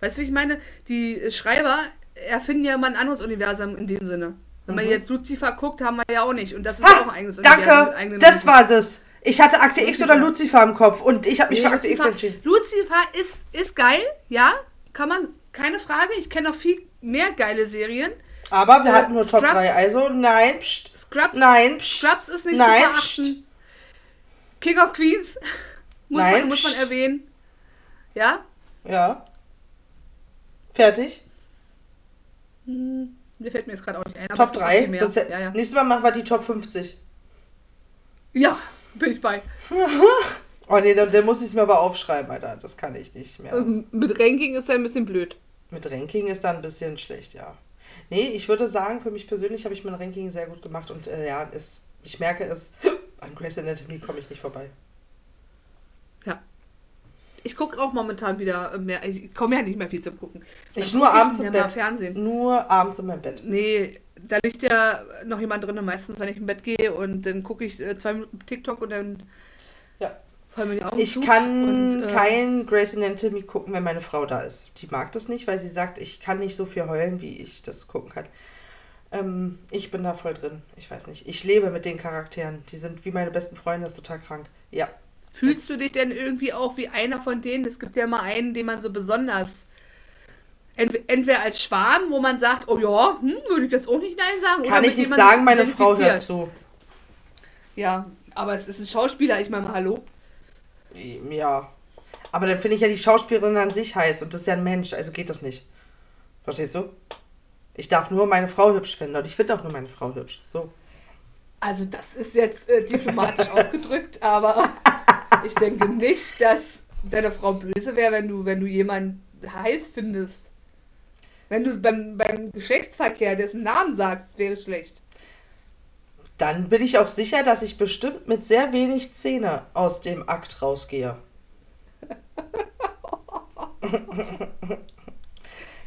S2: weißt du, wie ich meine? Die Schreiber erfinden ja immer ein anderes Universum in dem Sinne. Wenn man
S1: Mhm.
S2: jetzt Lucifer guckt, haben wir ja auch nicht. Und das ist auch ein
S1: Ha,
S2: eigenes
S1: danke, das
S2: Menschen.
S1: war das. Ich hatte Akte X
S2: Lucifer.
S1: oder Lucifer im Kopf und ich habe mich
S2: Nee,
S1: für Akte X
S2: Lucifer,
S1: entschieden.
S2: Lucifer ist, ist geil, ja, kann man, keine Frage. Ich kenne noch viel mehr geile Serien.
S1: Aber wir
S2: Äh,
S1: hatten nur Top
S2: Scrubs.
S1: 3, also nein, pst,
S2: Scrubs,
S1: nein, pst,
S2: Scrubs ist nicht
S1: nein,
S2: zu verachten. King of Queens muss,
S1: Nein,
S2: man, muss man erwähnen. Ja?
S1: Ja. Fertig.
S2: Hm, mir fällt mir jetzt gerade auch nicht ein.
S1: Top
S2: es gibt noch viel
S1: 3.
S2: mehr.
S1: Sonst,
S2: ja, ja.
S1: Nächstes Mal machen wir die Top 50.
S2: ja, bin ich bei.
S1: Oh nee, dann, dann muss ich es mir aber aufschreiben, Alter. Das kann ich nicht mehr.
S2: Ähm, Mit Ranking ist er ein bisschen blöd.
S1: Mit Ranking ist da ein bisschen schlecht, ja. Nee, ich würde sagen, für mich persönlich habe ich mein Ranking sehr gut gemacht und äh, ja, ist, ich merke es, an Grey's Anatomy komme ich nicht vorbei.
S2: Ja. Ich gucke auch momentan wieder mehr. Ich komme ja nicht mehr viel zum Gucken. Dann
S1: Ich nur
S2: guck
S1: abends
S2: nicht
S1: im Bett.
S2: Fernsehen.
S1: Nur abends in meinem Bett.
S2: Nee, da liegt ja noch jemand drin, meistens, wenn ich im Bett gehe und dann gucke ich äh, zwei Minuten TikTok und dann
S1: Ja.
S2: fallen mir die Augen
S1: Ich
S2: zu.
S1: kann
S2: und, äh,
S1: kein Grey's Anatomy gucken, wenn meine Frau da ist. Die mag das nicht, weil sie sagt, ich kann nicht so viel heulen, wie ich das gucken kann. Ähm, ich bin da voll drin. Ich weiß nicht. Ich lebe mit den Charakteren. Die sind wie meine besten Freunde, das ist total krank. Ja.
S2: Fühlst du dich denn irgendwie auch wie einer von denen? Es gibt ja mal einen, den man so besonders. Ent entweder als Schwarm, wo man sagt, oh ja, hm, würde ich jetzt auch nicht Nein sagen.
S1: Kann ich nicht sagen, meine Frau hört
S2: identifiziert.
S1: zu.
S2: Ja, aber es ist ein Schauspieler, ich meine mal, hallo.
S1: Ja. Aber dann finde ich ja die Schauspielerin an sich heiß und das ist ja ein Mensch, also geht das nicht. Verstehst du? Ich darf nur meine Frau hübsch finden und ich finde auch nur meine Frau hübsch. So.
S2: Also das ist jetzt äh, diplomatisch ausgedrückt, aber ich denke nicht, dass deine Frau böse wäre, wenn du, wenn du jemanden heiß findest. Wenn du beim, beim Geschlechtsverkehr dessen Namen sagst, wäre schlecht.
S1: Dann bin ich auch sicher, dass ich bestimmt mit sehr wenig Zähne aus dem Akt rausgehe.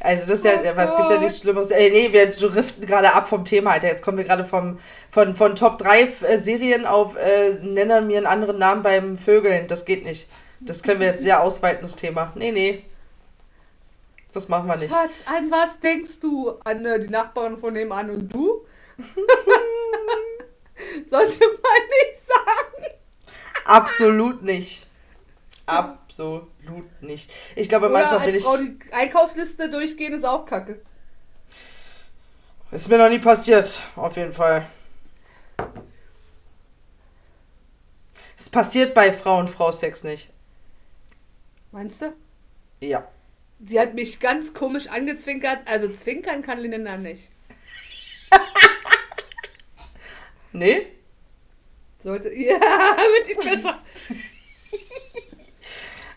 S1: Also das ist ja,
S2: Oh
S1: was gibt ja nichts Schlimmeres. Ey, nee, wir driften gerade ab vom Thema, Alter. Jetzt kommen wir gerade vom, von, von Top 3 äh, Serien auf äh, nenne mir einen anderen Namen beim Vögeln. Das geht nicht. Das können wir jetzt sehr ausweiten, das Thema. Nee, nee. Das machen wir nicht.
S2: Schatz, an was denkst du? An äh, die Nachbarin von nebenan und du? Sollte man nicht sagen.
S1: Absolut nicht. Absolut nicht. Ich glaube,
S2: Oder
S1: manchmal bin ich.
S2: Frau die Einkaufsliste durchgehen ist auch kacke.
S1: Ist mir noch nie passiert, auf jeden Fall. Es passiert bei Frau und Frau Sex nicht.
S2: Meinst du?
S1: Ja.
S2: Sie hat mich ganz komisch angezwinkert. Also zwinkern kann Linda nicht.
S1: Nee?
S2: Sollte. Ja, wird nicht besser.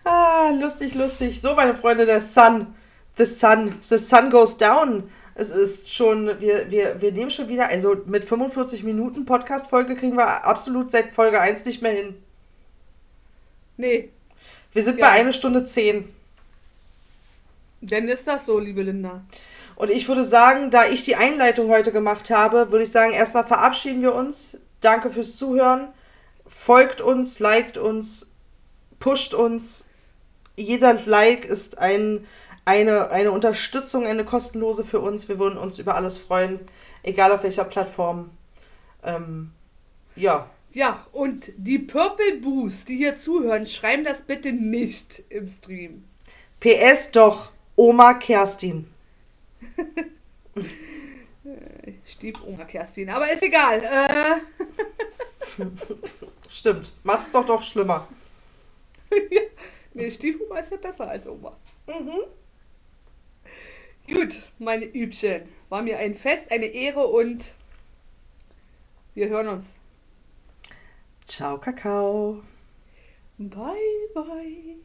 S1: Ah, lustig, lustig. So, meine Freunde, der Sun. The Sun. The Sun goes down. Es ist schon, wir, wir, wir nehmen schon wieder, also mit 45 Minuten Podcast-Folge kriegen wir absolut seit Folge 1 nicht mehr hin.
S2: Nee,
S1: Wir sind
S2: Ja.
S1: bei einer Stunde 10.
S2: dann ist das so, liebe Linda.
S1: Und ich würde sagen, da ich die Einleitung heute gemacht habe, würde ich sagen, erstmal verabschieden wir uns. Danke fürs Zuhören. Folgt uns, liked uns, pusht uns. Jeder Like ist ein, eine, eine Unterstützung, eine kostenlose für uns. Wir würden uns über alles freuen, egal auf welcher Plattform. Ähm, ja,
S2: Ja, und die Purple Boos, die hier zuhören, schreiben das bitte nicht im Stream.
S1: PS doch, Oma Kerstin.
S2: Stiefoma Kerstin, aber ist egal. Äh,
S1: Stimmt, mach's doch doch schlimmer.
S2: nee, Stiefoma ist ja besser als Oma.
S1: Mhm.
S2: Gut, meine Übchen. War mir ein Fest, eine Ehre und wir hören uns.
S1: Ciao, Kakao.
S2: Bye, bye.